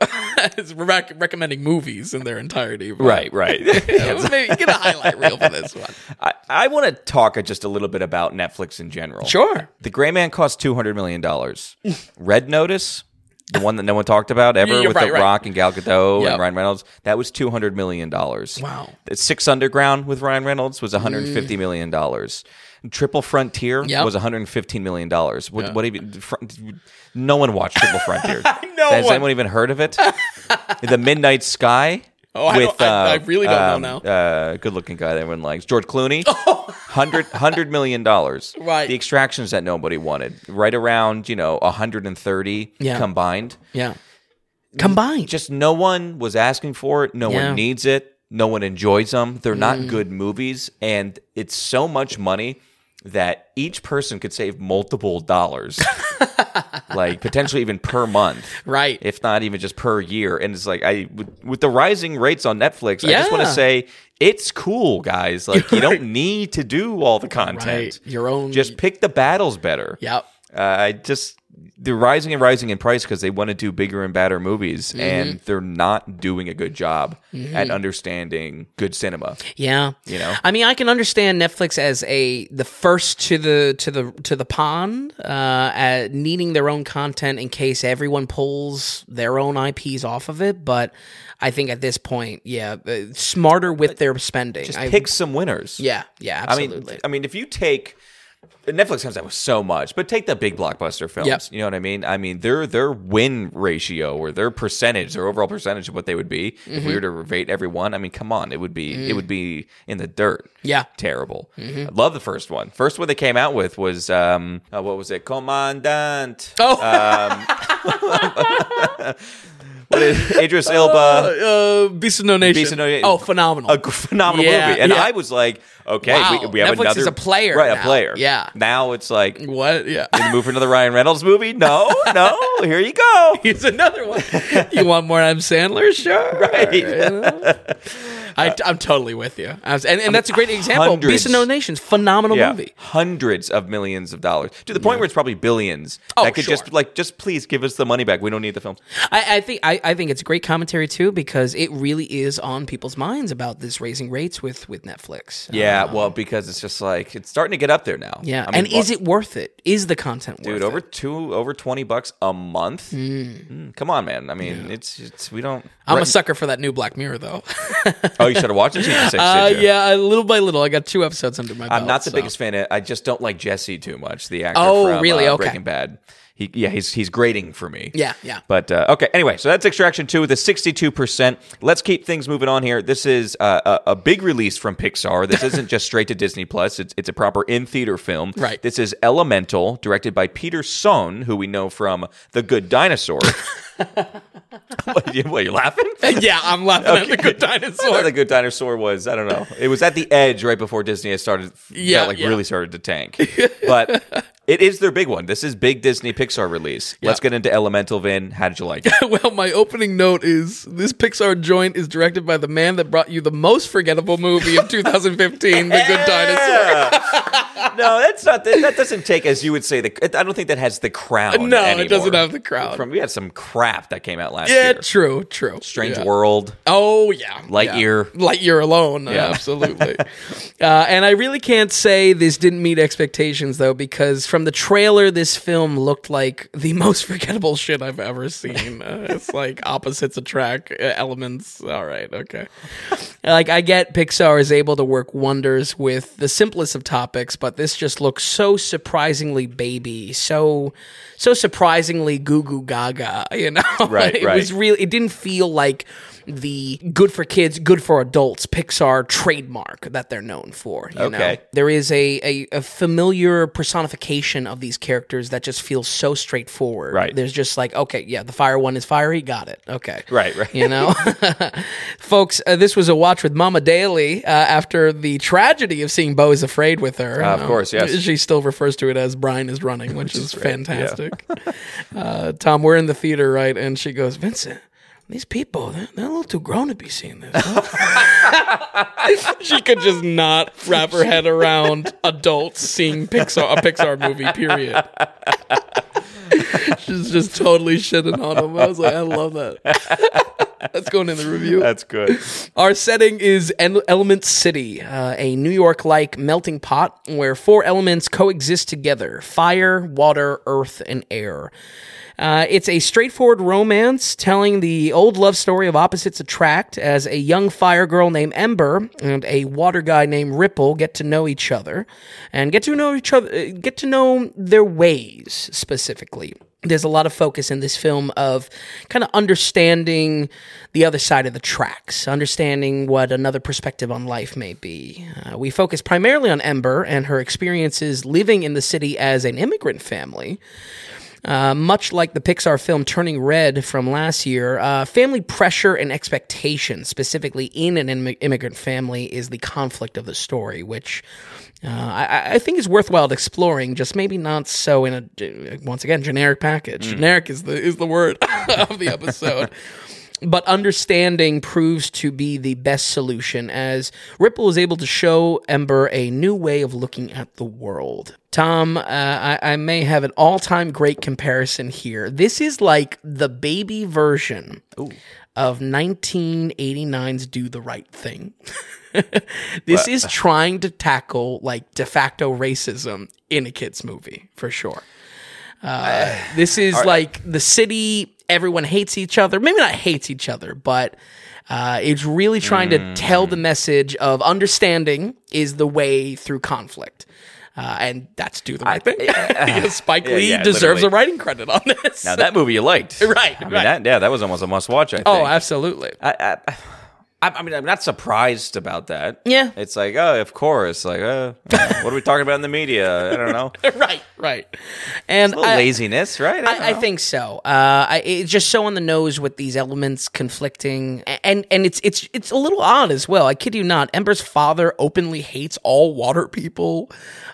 is rec- recommending movies in their entirety. Right, right. Yeah, maybe get a highlight reel for this one. I, I want to talk just a little bit about Netflix in general. Sure. The Gray Man cost two hundred million dollars. Red Notice, the one that no one talked about ever with right, The right. Rock and Gal Gadot Yep. and Ryan Reynolds, that was two hundred million dollars. Wow. The Six Underground with Ryan Reynolds was one hundred fifty mm. million dollars. Triple Frontier Yep. was one hundred fifteen million dollars. What, what even? fr- No one watched Triple Frontier. No Has one. anyone even heard of it? the Midnight Sky. Oh, I don't- I- I really don't know now. Uh, good-looking guy that everyone likes, George Clooney. Hundred hundred million dollars. Right. The extractions that nobody wanted, right around you know hundred and thirty Yeah. combined. Yeah. Combined. Just no one was asking for it. No Yeah. one needs it. No one enjoys them. They're Mm. not good movies, and it's so much money that each person could save multiple dollars, like potentially even per month right. if not even just per year. And it's like I with, with the rising rates on Netflix, I just want to say it's cool, guys. Like you don't need to do all the content. right. Your own. Just pick the battles better. Yep. Uh, I just they're rising and rising in price because they want to do bigger and badder movies, Mm-hmm. and they're not doing a good job at understanding good cinema. Yeah. You know? I mean, I can understand Netflix as a the first to the to the to the pond, uh, at needing their own content in case everyone pulls their own IPs off of it. But I think at this point, yeah, uh, smarter with their spending. Just I, pick some winners. Yeah. Yeah. I mean, I mean, if you take Netflix comes out with so much, but take the big blockbuster films. Yep. You know what I mean? I mean, their their win ratio or their percentage, their overall percentage of what they would be if Mm-hmm. we were to rate every one. I mean, come on, it would be it would be in the dirt. Mm. Yeah. terrible. I love the first one. First one they came out with was um, uh, what was it? Commandant. Oh, What is Idris Elba? uh, Beast of No Nation. Beast of No Nation. Oh, phenomenal. a g- phenomenal Yeah, movie. And yeah. I was like, okay, Wow, we, we have Netflix another is a player right? now. A player. Yeah. Now it's like what? Yeah. the move for another Ryan Reynolds movie? No, no. Here you go. Here's another one. you want more Adam Sandler? Sure. Right. I, uh, I'm totally with you. Was- and, and that's a great example. hundreds. Beast of No Nations, phenomenal Yeah, movie. hundreds of millions of dollars to the point where it's probably billions. Oh, that could sure. just like just please give us the money back. We don't need the films. I, I think I, I think it's a great commentary too because it really is on people's minds about this raising rates with with Netflix. Yeah, um, well, because it's just like it's starting to get up there now. Yeah, I mean, and is it worth it? Is the content dude worth over it? two over twenty bucks a month? Mm, come on, man. I mean, it's it's we don't. I'm a sucker for that new Black Mirror though. oh, you should have watched it. Season six, uh, yeah, little by little, I got two episodes under my belt. I'm not the so. biggest fan. Of. I just don't like Jesse too much. The actor. Oh, from, really? uh, Okay. Breaking Bad. He, yeah, he's he's grating for me. Yeah, yeah. But uh, okay, anyway, so that's Extraction 2 with a 62%. Let's keep things moving on here. This is uh, a, a big release from Pixar. This isn't just straight to Disney Plus. It's it's a proper in-theater film. Right. This is Elemental, directed by Peter Sohn, who we know from The Good Dinosaur. what, you, what, you laughing? yeah, I'm laughing at the Good Dinosaur. the Good Dinosaur was I don't know. It was at the edge right before Disney had started. Yeah, like yeah. really started to tank. But it is their big one. This is big Disney Pixar release. Let's get into Elemental. Vin, how did you like it? well, my opening note is this Pixar joint is directed by the man that brought you the most forgettable movie of 2015, The Good Dinosaur. no, that's not. That, that doesn't take, as you would say, the. I don't think that has the crown. No, it doesn't have the crown. From we had some crap that came out last Yeah, year. Yeah, true, true. Strange Yeah. World. Oh yeah, Lightyear. yeah. Lightyear alone, Yeah. absolutely. uh, and I really can't say this didn't meet expectations though, because from the trailer, this film looked like the most forgettable shit I've ever seen. Uh, it's like opposites attract uh, elements. All right, okay. like I get Pixar is able to work wonders with the simplest of topics, but this just looks so surprisingly baby, so so surprisingly goo goo gaga. You know, Right, it right. was really. It didn't feel like the good for kids, good for adults Pixar trademark that they're known for. You Okay. know? there is a, a a familiar personification of these characters that just feels so straightforward. Right. There's just like, okay, yeah, the fire one is fiery, got it. Okay, Right, right. You know, folks, uh, this was a watch with Mama Daly uh, after the tragedy of seeing Beau is afraid with her. Ah, of course, yes. She still refers to it as Brian is running, which, is, great, yeah. fantastic. uh, Tom, we're in the theater, right? And she goes, Vincent. These people, they're, they're a little too grown to be seeing this. huh?" she could just not wrap her head around adults seeing Pixar a Pixar movie. Period. She's just totally shitting on them. I was like, I love that. That's going in the review. That's good. Our setting is Element City, uh, a New York like melting pot where four elements coexist together fire, water, earth, and air. Uh, it's a straightforward romance telling the old love story of opposites attract as a young fire girl named Ember and a water guy named Ripple get to know each other and get to know each other, uh, get to know their ways specifically there's a lot of focus in this film of kind of understanding the other side of the tracks, understanding what another perspective on life may be. Uh, we focus primarily on Ember and her experiences living in the city as an immigrant family. Uh, much like the Pixar film Turning Red from last year, uh, family pressure and expectation, specifically in an immi- immigrant family, is the conflict of the story, which uh, I, I think is worthwhile exploring. Just maybe not so in a once again generic package. Generic is the is the word of the episode. But understanding proves to be the best solution as Ripple is able to show Ember a new way of looking at the world. Tom, uh, I, I may have an all time great comparison here. This is like the baby version of 1989's Do the Right Thing. this is trying to tackle like de facto racism in a kid's movie, for sure. Uh, this is like the city. Everyone hates each other. Maybe not hates each other, but uh, it's really trying to tell the message of understanding is the way through conflict. Uh, and that's do the right thing. Because Spike Yeah, Lee yeah, deserves literally. a writing credit on this. Now that movie you liked, Right, I mean, right. that, yeah, that was almost a must watch. I think. oh, absolutely. I, I, I I mean, I'm not surprised about that. Yeah. it's like, oh, of course. Like, uh, what are we talking about in the media? I don't know. right, right. And I- laziness, right? I, I think so. Uh, I, it's just so on the nose with these elements conflicting, and and it's it's it's a little odd as well. I kid you not. Ember's father openly hates all water people.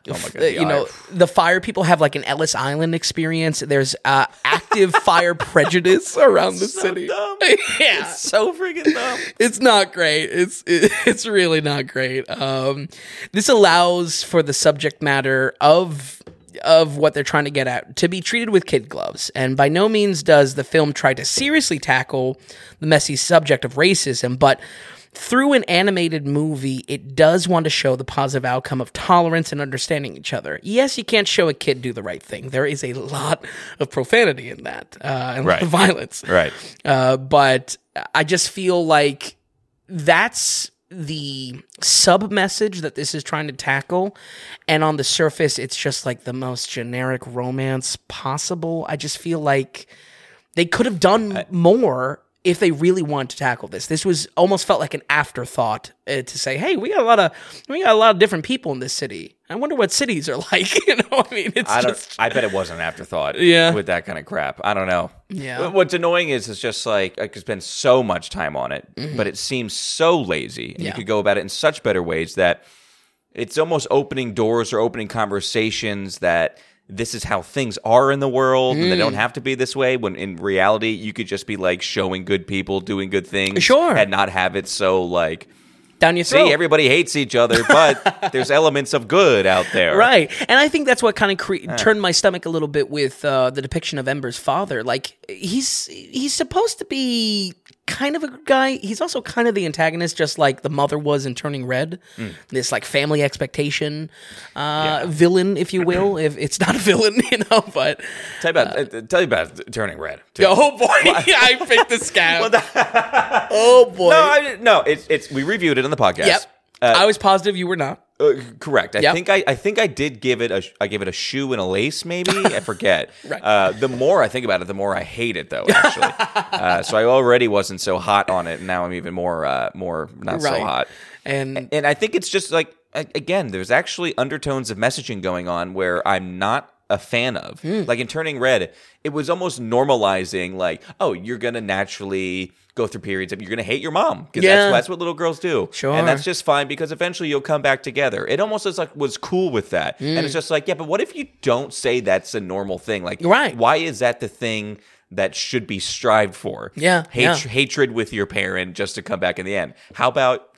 Oh my God, you know, the fire people have like an Ellis Island experience. There's uh, active fire prejudice around the So city. dumb. yeah, so freaking dumb. it's not great. It's it's really not great. Um, this allows for the subject matter of of what they're trying to get at to be treated with kid gloves, and by no means does the film try to seriously tackle the messy subject of racism, but. Through an animated movie, it does want to show the positive outcome of tolerance and understanding each other. Yes, you can't show a kid do the right thing. There is a lot of profanity in that uh, and Right. violence. Right. Uh, but I just feel like that's the sub message that this is trying to tackle. And on the surface, it's just like the most generic romance possible. I just feel like they could have done more if they really wanted to tackle this. This was almost felt like an afterthought uh, to say, "Hey, we got a lot of we got a lot of different people in this city. I wonder what cities are like." you know, I mean, it's I just I bet it was an afterthought. Yeah. With that kind of crap, I don't know. Yeah. What's annoying is it's just like I could spend so much time on it, Mm-hmm. but it seems so lazy, and Yeah. you could go about it in such better ways that it's almost opening doors or opening conversations that this is how things are in the world and they Mm. don't have to be this way when in reality you could just be like showing good people doing good things Sure. and not have it so like down your throat. see everybody hates each other but there's elements of good out there Right. And I think that's what kind of cre- turned my stomach a little bit with uh, the depiction of Ember's father. Like he's he's supposed to be kind of a good guy. He's also kind of the antagonist, just like the mother was in Turning Red. This like family expectation uh, villain, if you will. if it's not a villain, you know, but tell you about uh, tell you about turning red too. oh boy, I picked the scab. oh boy. No, I, no, it's it's we reviewed it on the podcast. yep. Uh, I was positive you were not. uh, correct. I Yep. think I, I think I did give it a I gave it a shoe and a lace maybe I forget. Right. Uh, the more I think about it, the more I hate it though. Actually, uh, so I already wasn't so hot on it, and now I'm even more uh, more not so hot. And And I think it's just like again, there's actually undertones of messaging going on where I'm not a fan of. Hmm. Like in Turning Red, it was almost normalizing like, oh, you're gonna naturally go through periods of you're gonna hate your mom because Yeah. that's, that's what little girls do. Sure. and that's just fine because eventually you'll come back together. It almost was like was cool with that, and Hmm. it's just like, yeah, but what if you don't say that's a normal thing? Like, Right. Why is that the thing? That should be strived for. Yeah, Hate, yeah. hatred with your parent just to come back in the end. How about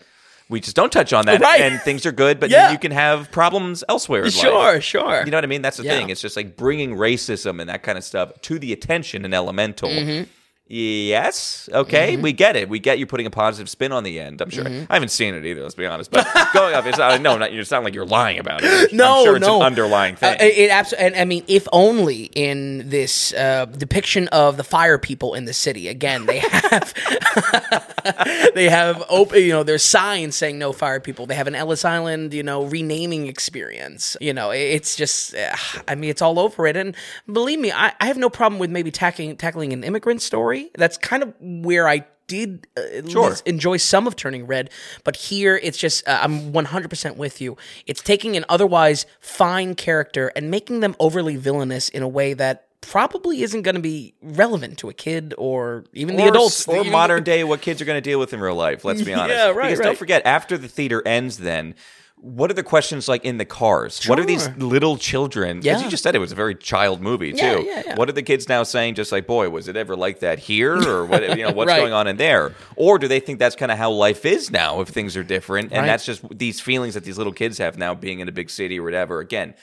we just don't touch on that Right. and things are good, but Yeah. then you can have problems elsewhere Sure, life. sure. You know what I mean? That's the Yeah. thing. It's just like bringing racism and that kind of stuff to the attention in Elemental. Mm-hmm. Yes. Okay. We get it. We get you putting a positive spin on the end. I'm sure. Mm-hmm. I haven't seen it either. Let's be honest. But going up, it's not, no, not, it's not like you're lying about it. No, sure it's no. an underlying thing. Uh, it absolutely, and I mean, if only in this uh, depiction of the fire people in the city. Again, they have they have open, you know, there's signs saying no fire people. They have an Ellis Island, you know, renaming experience. You know, it- it's just, uh, I mean, it's all over it. And believe me, I, I have no problem with maybe tackling tackling an immigrant story. That's kind of where I did uh, Sure. enjoy some of Turning Red, but here it's just uh, I'm 100% with you. It's taking an otherwise fine character and making them overly villainous in a way that probably isn't going to be relevant to a kid or even the adults or modern day what kids are going to deal with in real life let's be honest Yeah, right, because right. don't forget after the theater ends then what are the questions like in the cars what are these little children Yeah. as you just said it was a very child movie too yeah, yeah. what are the kids now saying just like boy was it ever like that here or what you know what's Right. going on in there or do they think that's kind of how life is now if things are different and Right. that's just these feelings that these little kids have now being in a big city or whatever again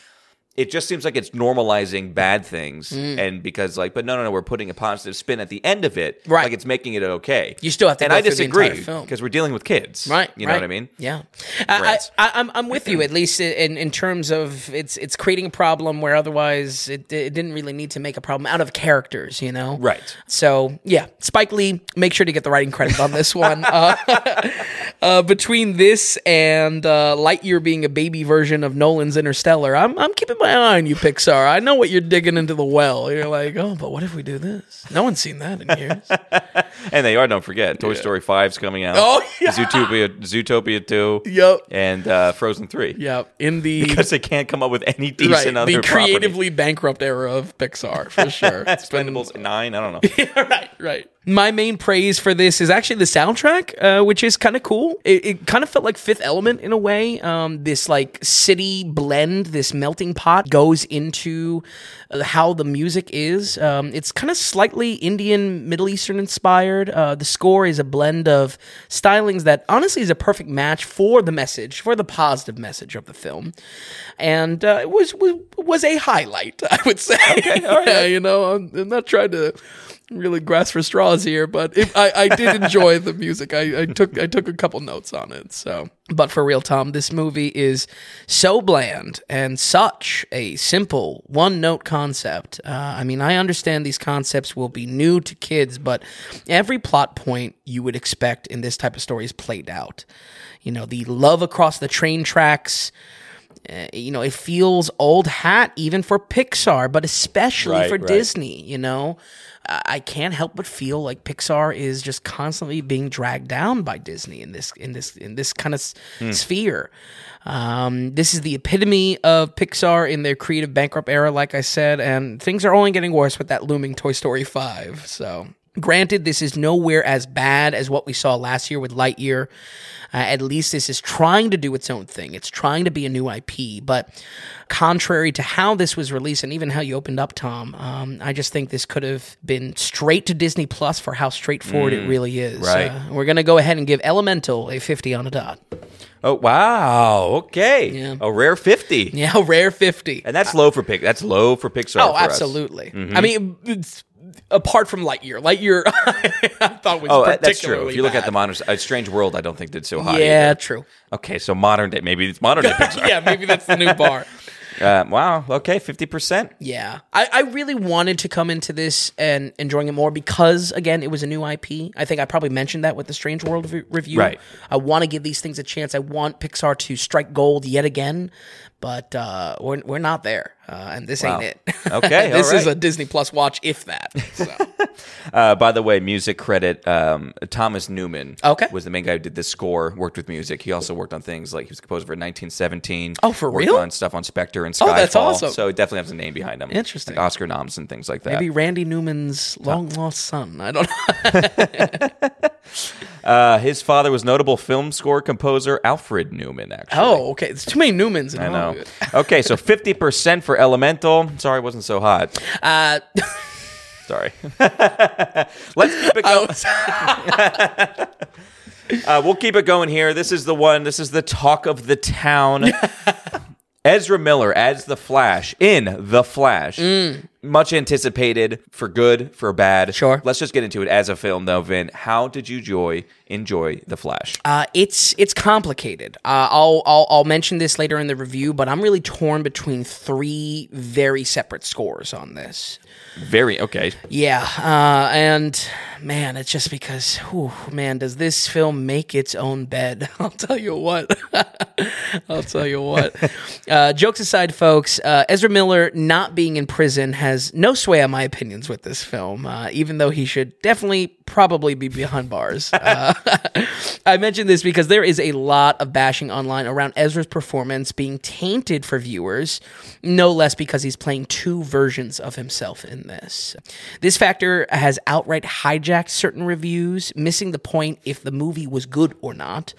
it just seems like it's normalizing bad things, and because like, but no, no, no, we're putting a positive spin at the end of it, Right. Like it's making it okay. You still have to and I disagree because we're dealing with kids, Right. You know what I mean? Yeah. I. I, I'm, I'm with you, at least in, in terms of it's it's creating a problem where otherwise it, it didn't really need to make a problem out of characters, you know? Right. So, yeah, Spike Lee, make sure to get the writing credit on this one. uh, uh, between this and uh, Lightyear being a baby version of Nolan's Interstellar, I'm, I'm keeping my on you, Pixar. I know what you're digging into the well. You're like, oh, but what if we do this? No one's seen that in years. And they are. Don't forget, Toy Story 5's coming out. Oh, yeah. Zootopia, Zootopia two. Yep. And uh, Frozen three. Yep. In the Because they can't come up with any right, decent other the property. creatively bankrupt era of Pixar for sure. Been- Expendables nine. I don't know. right, right. My main praise for this is actually the soundtrack, uh, which is kind of cool. It, it kind of felt like Fifth Element in a way. Um, this like city blend, this melting pot goes into uh, how the music is. Um, it's kind of slightly Indian, Middle Eastern inspired. Uh, the score is a blend of stylings that honestly is a perfect match for the message, for the positive message of the film, and uh, it was, was was a highlight, I would say. yeah, you know, I'm, I'm not trying to really grasp for straws here, but it, I, I did enjoy the music. I, I took I took a couple notes on it. So, but for real, Tom, this movie is so bland and such a simple one note concept. Uh, I mean, I understand these concepts will be new to kids, but every plot point you would expect in this type of story is played out. You know, the love across the train tracks. Uh, you know, it feels old hat even for Pixar, but especially Right, for right. Disney. You know, I can't help but feel like Pixar is just constantly being dragged down by Disney in this in this in this kind of s- sphere. Um, this is the epitome of Pixar in their creative bankrupt era, like I said, and things are only getting worse with that looming Toy Story Five. So. Granted, this is nowhere as bad as what we saw last year with Lightyear. Uh, at least this is trying to do its own thing. It's trying to be a new IP. But contrary to how this was released and even how you opened up, Tom, um, I just think this could have been straight to Disney Plus for how straightforward it really is. right. Uh, we're going to go ahead and give Elemental a 50 on a dot. Oh wow. Okay. Yeah. A rare fifty. Yeah, a rare 50. And that's low for Pic. That's low for Pixar. Oh, for absolutely. I mean, it's, apart from Lightyear, Lightyear I thought was Oh, particularly that's true. If you look at the modern, uh, Strange World, I don't think did so high. Yeah, either. true. Okay, so modern day, maybe it's modern day Pixar. yeah, maybe that's the new bar. Uh, wow. Okay, fifty percent. Yeah, I, I really wanted to come into this and enjoying it more because again, it was a new IP. I think I probably mentioned that with the Strange World re- review. Right. I want to give these things a chance. I want Pixar to strike gold yet again, but uh, we're we're not there, uh, and this Wow. ain't it. Okay, this is a Disney Plus watch, if that. So. Uh, by the way, music credit um, Thomas Newman. Okay. was the main guy who did the score. Worked with music. He also worked on things like he was composer for 1917. Oh, for worked real? On stuff on Spectre and Skyfall. Oh, that's awesome. So he definitely has a name behind him. Interesting. Like Oscar noms and things like that. Maybe Randy Newman's long lost son. I don't know. Uh, his father was notable film score composer Alfred Newman. Actually. Oh, okay. There's too many Newmans in I know. Hollywood. okay, so 50% for Elemental. Sorry, it wasn't so hot. Uh, Sorry. Let's keep it going. uh, we'll keep it going here. This is the one. This is the talk of the town. Ezra Miller as the Flash in The Flash. Much anticipated for good, for bad. Sure. Let's just get into it as a film, though, Vin. How did you enjoy enjoy The Flash? Uh, it's it's complicated. Uh, I'll, I'll I'll mention this later in the review, but I'm really torn between three very separate scores on this. Very okay. Yeah, uh, and man, it's just because, whew, man, does this film make its own bed? I'll tell you what. I'll tell you what. Uh, jokes aside, folks, uh, Ezra Miller not being in prison has no sway on my opinions with this film, uh, even though he should definitely probably be behind bars. Uh, I mention this because there is a lot of bashing online around Ezra's performance being tainted for viewers, no less because he's playing two versions of himself in this. This factor has outright hijacked certain reviews, missing the point if the movie was good or not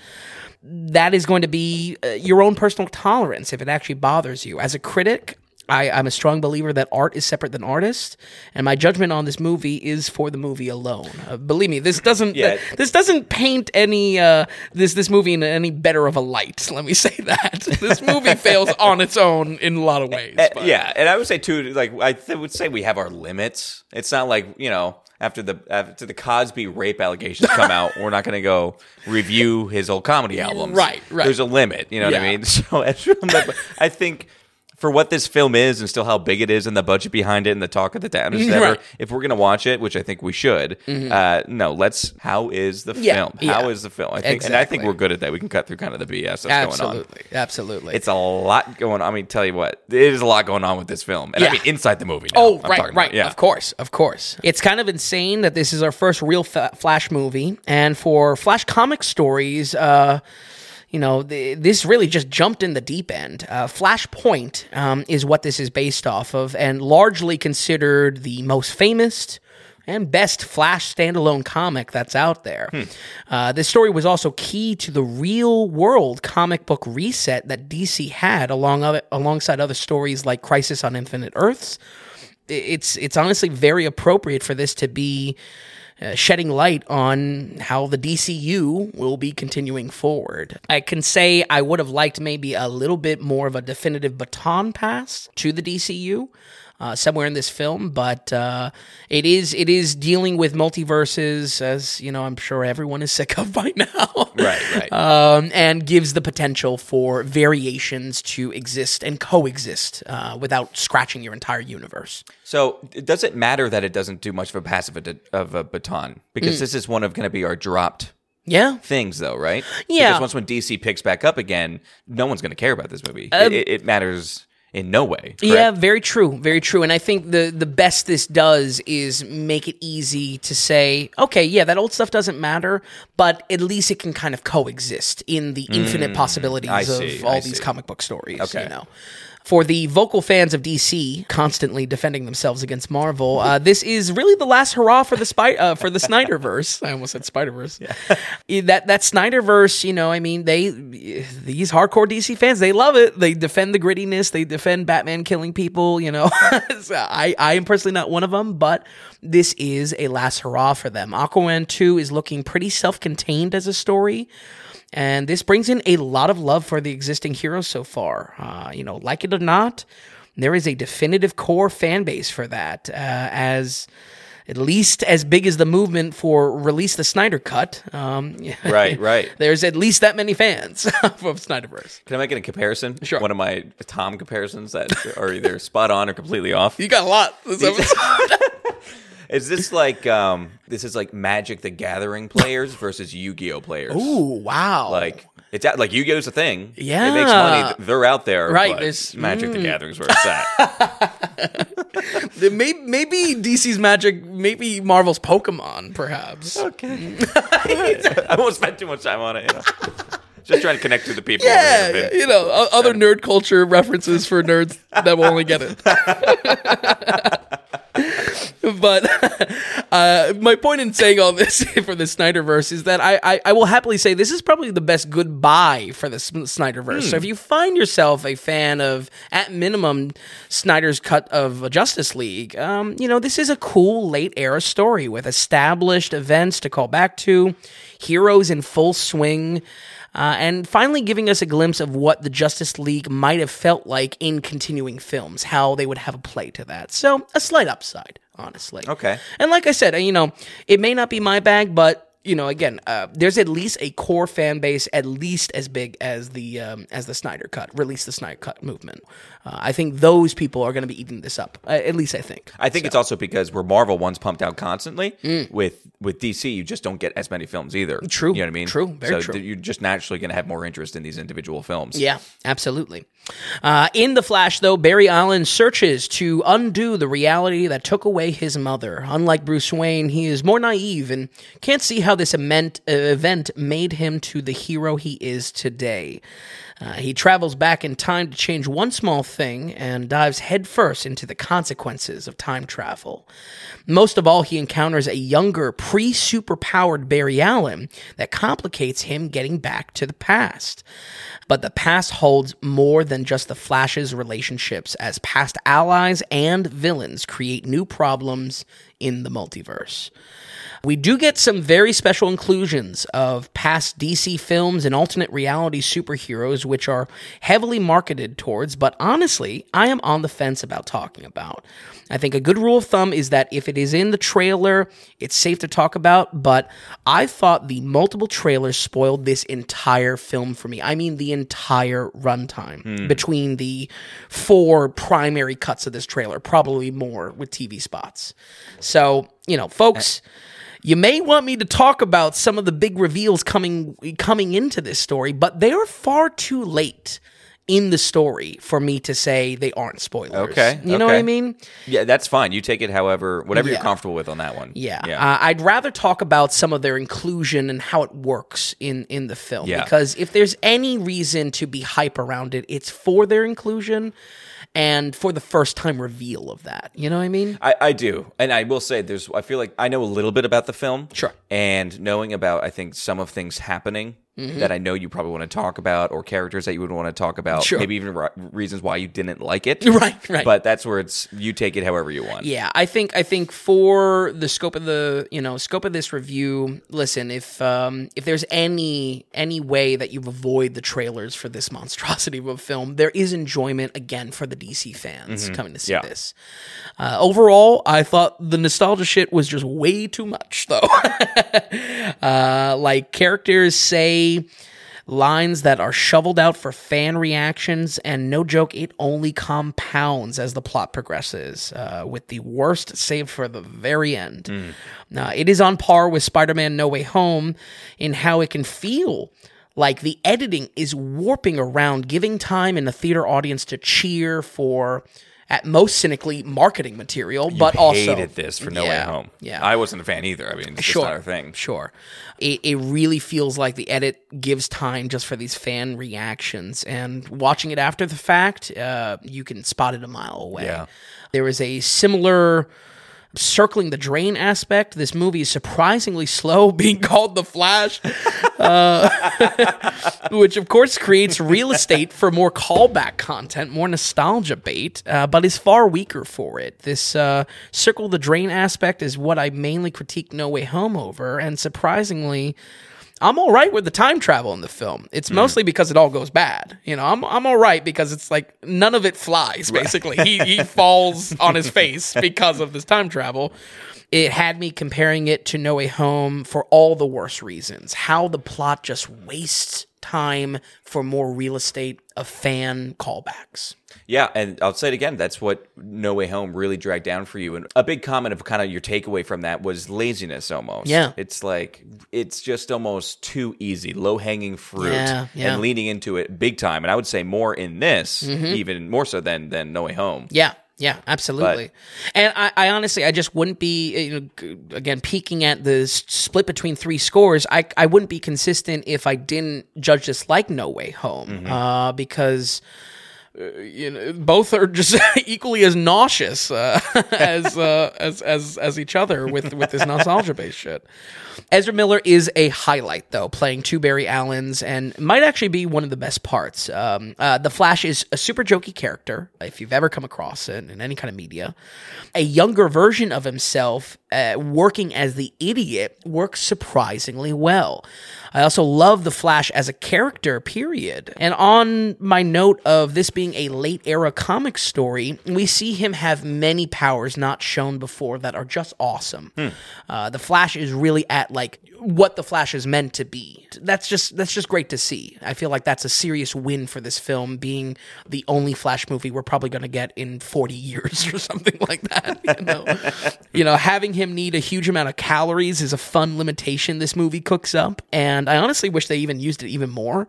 that is going to be uh, your own personal tolerance if it actually bothers you. As a critic, I, I'm a strong believer that art is separate than artist, and my judgment on this movie is for the movie alone. Uh, believe me, this doesn't Yeah. this doesn't paint any uh, this this movie in any better of a light. Let me say that this movie fails on its own in a lot of ways. But- yeah, and I would say too, like I th- would say we have our limits. It's not like you know after the after the Cosby rape allegations come out, we're not going to go review his old comedy albums. Right, right. There's a limit. You know what I mean? So I think. For what this film is, and still how big it is, and the budget behind it, and the talk of the town, is ever, Right. if we're gonna watch it, which I think we should, uh, no, let's. How is the Yeah, film? yeah. How is the film? I think, and I think we're good at that. We can cut through kind of the BS that's going on. absolutely, absolutely. It's a lot going on. I mean, tell you what, it is a lot going on with this film. And I mean, inside the movie. now, Oh, I'm right, right. about. Yeah. Of course, of course. It's kind of insane that this is our first real fa- Flash movie, and for Flash comic stories, uh, you know, th- this really just jumped in the deep end. Uh, Flashpoint um, is what this is based off of, and largely considered the most famous and best Flash standalone comic that's out there. Uh, this story was also key to the real world comic book reset that DC had along other, alongside other stories like Crisis on Infinite Earths. It's it's honestly very appropriate for this to be uh, shedding light on how the DCU will be continuing forward. I can say I would have liked maybe a little bit more of a definitive baton pass to the DCU. Uh, somewhere in this film, but uh, it is it is dealing with multiverses, as you know. I'm sure everyone is sick of by now, Right, right. um, and gives the potential for variations to exist and coexist uh, without scratching your entire universe. so, does it matter that it doesn't do much of a passive of a baton? Because Mm. this is one of going to be our dropped Yeah, things, though, right? Yeah. Because once when DC picks back up again, no one's going to care about this movie. Um, it, it matters in no way. correct? Yeah, very true, very true. And I think the the best this does is make it easy to say, okay, yeah, that old stuff doesn't matter, but at least it can kind of coexist in the infinite possibilities Mm, I of see, all I these see. comic book stories. Okay. You know. For the vocal fans of DC, constantly defending themselves against Marvel, uh, this is really the last hurrah for the spy- uh, for the Snyderverse. I almost said Spiderverse. Yeah. that that Snyderverse, you know, I mean, they these hardcore DC fans, they love it. They defend the grittiness. They defend Batman killing people. You know, So I I am personally not one of them, but this is a last hurrah for them. Aquaman two is looking pretty self contained as a story. And this brings in a lot of love for the existing heroes so far. Uh, you know, like it or not, there is a definitive core fan base for that. Uh, as at least as big as the movement for release the Snyder cut. Um, Right, right. There's at least that many fans of Snyderverse. Can I make it a comparison? Sure. One of my Tom comparisons that are either spot on or completely off. You got a lot this episode. Is this like um this is like Magic the Gathering players versus Yu-Gi-Oh players? Ooh, wow! Like it's out, like Yu-Gi-Oh's a thing. Yeah. It makes money. They're out there. Right, but there's- mm. Magic the Gathering's where it's at. maybe, maybe DC's Magic, maybe Marvel's Pokemon, perhaps. okay. I won't spend too much time on it. You know? Just trying to connect to the people. Yeah, that have yeah, been- you know, other nerd culture references for nerds that will only get it. but uh, my point in saying all this for the Snyderverse is that I, I, I will happily say this is probably the best goodbye for the S- Snyderverse. So if you find yourself a fan of, at minimum, Snyder's cut of Justice League, um, you know, this is a cool late era story with established events to call back to, heroes in full swing. Uh, and finally giving us a glimpse of what the Justice League might have felt like in continuing films, how they would have a play to that. So, a slight upside, honestly. Okay. And like I said, you know, it may not be my bag, but you know, again, uh, there's at least a core fan base, at least as big as the um, as the Snyder Cut, release the Snyder Cut movement. Uh, I think those people are going to be eating this up. Uh, at least I think. I think it's also because where Marvel one's pumped out constantly with with DC, you just don't get as many films either. Mm. True. You know what I mean? True. Very so true. you're just naturally going to have more interest in these individual films. Yeah, absolutely. Uh, in The Flash, though, Barry Allen searches to undo the reality that took away his mother. Unlike Bruce Wayne, he is more naive and can't see how this event, uh, event made him to the hero he is today. Uh, he travels back in time to change one small thing and dives headfirst into the consequences of time travel. Most of all, he encounters a younger, pre superpowered Barry Allen that complicates him getting back to the past. But the past holds more than just the Flash's relationships, as past allies and villains create new problems in the multiverse. We do get some very special inclusions of past DC films and alternate reality superheroes, which are heavily marketed towards, but honestly, I am on the fence about talking about. I think a good rule of thumb is that if it is in the trailer, it's safe to talk about, but I thought the multiple trailers spoiled this entire film for me. I mean, the entire runtime hmm. between the four primary cuts of this trailer, probably more with TV spots. So, you know, folks. You may want me to talk about some of the big reveals coming coming into this story, but they are far too late in the story for me to say they aren't spoilers. Okay, you know what I mean? Yeah, that's fine. You take it however, whatever Yeah. you're comfortable with on that one. Yeah, Yeah. Uh, I'd rather talk about some of their inclusion and how it works in in the film Yeah. because if there's any reason to be hype around it, it's for their inclusion and for the first time reveal of that. You know what I mean? I, I do, and I will say, there's. I feel like I know a little bit about the film, Sure. and knowing about, I think some of things happening that I know you probably want to talk about, or characters that you would want to talk about, Sure. maybe even re- reasons why you didn't like it. Right, right. But that's where it's you take it however you want. Yeah, I think I think for the scope of the you know scope of this review, listen, if um, if there's any any way that you avoid the trailers for this monstrosity of a film, there is enjoyment again for the DC fans coming to see Mm-hmm. Yeah. this. Uh, overall, I thought the nostalgia shit was just way too much, though. uh, like characters say lines that are shoveled out for fan reactions, and no joke, it only compounds as the plot progresses, uh, with the worst saved for the very end. Uh, it is on par with Spider Man No Way Home in how it can feel. Like the editing is warping around, giving time in the theater audience to cheer for, at most cynically, marketing material, but also hated this for No Way Home. Yeah, I wasn't a fan either. I mean, it's Sure. our thing. Sure. It, it really feels like the edit gives time just for these fan reactions. And watching it after the fact, uh, you can spot it a mile away. Yeah. There is a similar circling the drain aspect. This movie is surprisingly slow, being called The Flash, uh, which of course creates real estate for more callback content, more nostalgia bait, uh, but is far weaker for it. This uh, circle the drain aspect is what I mainly critique No Way Home over, and surprisingly. I'm all right with the time travel in the film. It's hmm. mostly because it all goes bad. You know, I'm I'm all right because it's like none of it flies. Basically, he he falls on his face because of this time travel. It had me comparing it to No Way Home for all the worst reasons. How the plot just wastes time for more real estate of fan callbacks. Yeah, and I'll say it again. That's what No Way Home really dragged down for you. And a big comment of kind of your takeaway from that was laziness almost. Yeah. It's like, it's just almost too easy, low hanging fruit, Yeah, yeah. and leaning into it big time. And I would say more in this, Mm-hmm. even more so than, than No Way Home. Yeah, yeah, absolutely. and I, I honestly, I just wouldn't be, you know, again, peeking at the s- split between three scores. I, I wouldn't be consistent if I didn't judge this like No Way Home, uh, because. Uh, You know, both are just equally as nauseous uh, as, uh, as as as each other with with this nostalgia based shit. Ezra Miller is a highlight, though, playing two Barry Allens, and might actually be one of the best parts. Um, uh, the Flash is a super jokey character, if you've ever come across it in any kind of media. A younger version of himself, uh, working as the idiot, works surprisingly well. I also love the Flash as a character, period. And on my note of this being a late era comic story, we see him have many powers not shown before that are just awesome. Uh, the Flash is really at like what the Flash is meant to be. That's just that's just great to see. I feel like that's a serious win for this film, being the only Flash movie we're probably going to get in 40 years or something like that. You know? you know, having him need a huge amount of calories is a fun limitation this movie cooks up, and I honestly wish they even used it even more.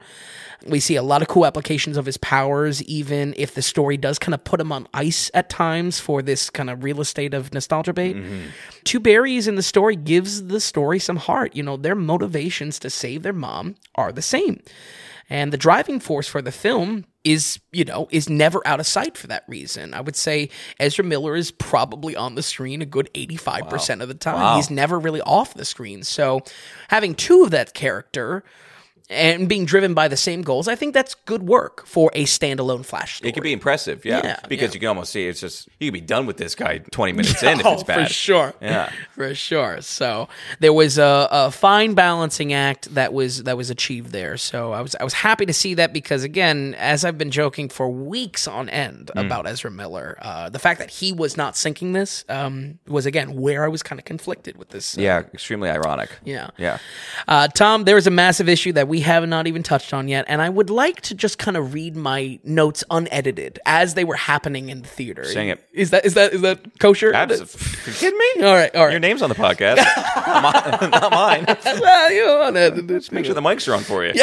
We see a lot of cool applications of his powers, even if the story does kind of put him on ice at times for this kind of real estate of nostalgia bait. Mm-hmm. Two Barrys in the story gives the story some heart. You know, their motivations to save their mom are the same. And the driving force for the film is, you know, is never out of sight for that reason. I would say Ezra Miller is probably on the screen a good 85% of the time. Wow. He's never really off the screen. So having two of that character and being driven by the same goals, I think that's good work for a standalone Flash story. It could be impressive, yeah, Yeah, because yeah. you can almost see it's just you could be done with this guy twenty minutes in if Oh, it's bad. For sure. Yeah. For sure. So there was a, a fine balancing act that was that was achieved there. So I was I was happy to see that because again, as I've been joking for weeks on end Hmm. about Ezra Miller, uh, the fact that he was not sinking this um, was again where I was kind of conflicted with this. uh, Yeah, extremely ironic. Yeah. yeah. Uh, Tom, there is a massive issue that we have not even touched on yet, and I would like to just kind of read my notes unedited as they were happening in the theater. Sing it. Is that is that is that kosher? Abs- you kidding me? All right, all right. Your name's on the podcast, not mine. Well, you unedited. Make sure the mics are on for you.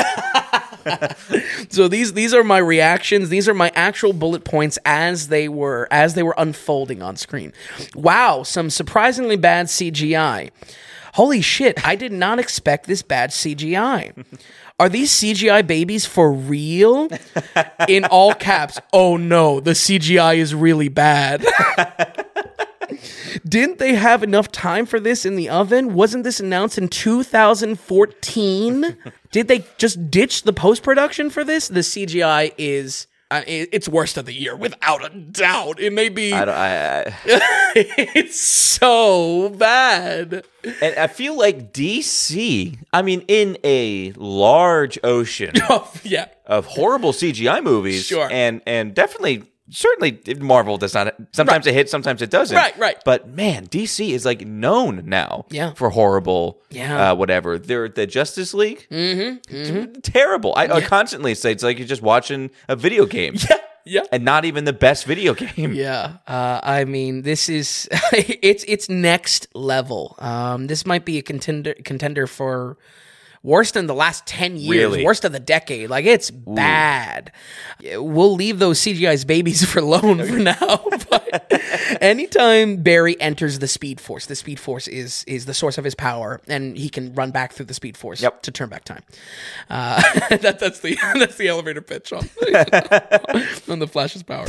So these these are my reactions. These are my actual bullet points as they were as they were unfolding on screen. Wow, some surprisingly bad CGI. Holy shit, I did not expect this bad CGI. Are these CGI babies for real? In all caps. Oh no, the CGI is really bad. Didn't they have enough time for this in the oven? Wasn't this announced in 2014? Did they just ditch the post production for this? The CGI is. It's worst of the year without a doubt. It may be. I don't, I, I, it's so bad. and I feel like DC. I mean, in a large ocean Oh, yeah. of horrible CGI movies, Sure. and and definitely. Certainly, Marvel does not. Sometimes it hits, sometimes it doesn't. Right, right. But man, DC is like known now Yeah. for horrible, Yeah. uh, whatever. They're the Justice League, mm-hmm, terrible. I, I constantly say it's like you're just watching a video game, Yeah. and not even the best video game. Yeah, uh, I mean, this is it's it's next level. Um, this might be a contender contender for worst in the last ten years, Really? worst of the decade. Like it's bad. We'll leave those CGI's babies for loan for now. But anytime Barry enters the Speed Force, the Speed Force is is the source of his power, and he can run back through the Speed Force Yep. to turn back time. Uh, that, that's the that's the elevator pitch on on the Flash's power.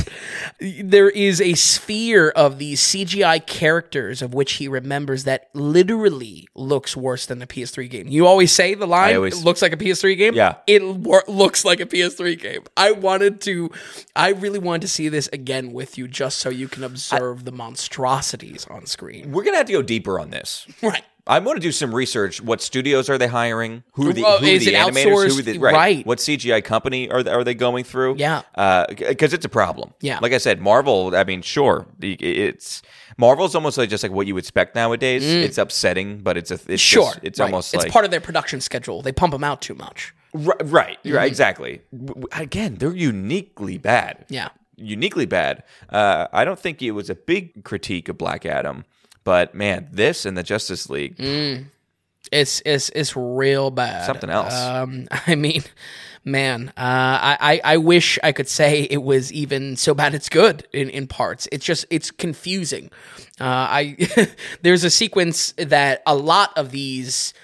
There is a sphere of these CGI characters of which he remembers that literally looks worse than the PS3 game. You always say the line, always- "It looks like a PS3 game." Yeah. it wor- looks like a PS3 game. I wanted to, I really wanted to see this again with you, just so you can observe the monstrosities on screen. We're gonna have to go deeper on this. Right. I'm going to do some research. What studios are they hiring? Who are the, who are the animators? Who are the, right. Right. What CGI company are they, are they going through? Yeah. Because it's a problem. Yeah. Like I said, Marvel. I mean, sure, it's Marvel's almost like just like what you would expect nowadays. It's upsetting, but it's a it's Mm. Sure, just- it's right. almost it's like part of their production schedule. They pump them out too much. Ri- right. Mm-hmm. Right. Exactly. Again, they're uniquely bad. Yeah. Uniquely bad. Uh, I don't think it was a big critique of Black Adam, but man, this and the Justice League. Mm. It's it's it's real bad. Something else. Um, I mean, man, uh, I, I wish I could say it was even so bad it's good in in parts. It's just it's confusing. Uh, I there's a sequence that a lot of these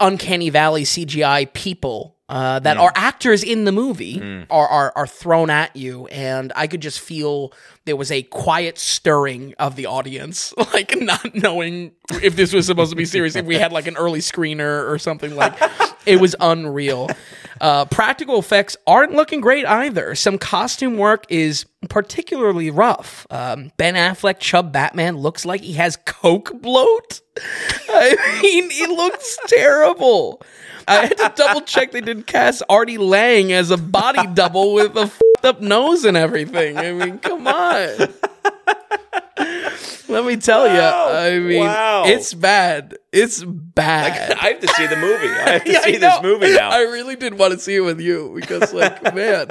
uncanny valley CGI people. Uh, that are actors in the movie are, are are thrown at you, and I could just feel there was a quiet stirring of the audience, like not knowing if this was supposed to be serious. If we had like an early screener or something like, it was unreal. Uh, practical effects aren't looking great either. Some costume work is particularly rough. Um, ben Affleck Chub Batman looks like he has coke bloat. I mean, he looks terrible. I had to double check they didn't cast Artie Lange as a body double with a fed up nose and everything. I mean, come on. Let me tell you. I mean, Wow. it's bad. It's bad. I have to see the movie. I have to Yeah, see this movie now. I really did want to see it with you because, like, man,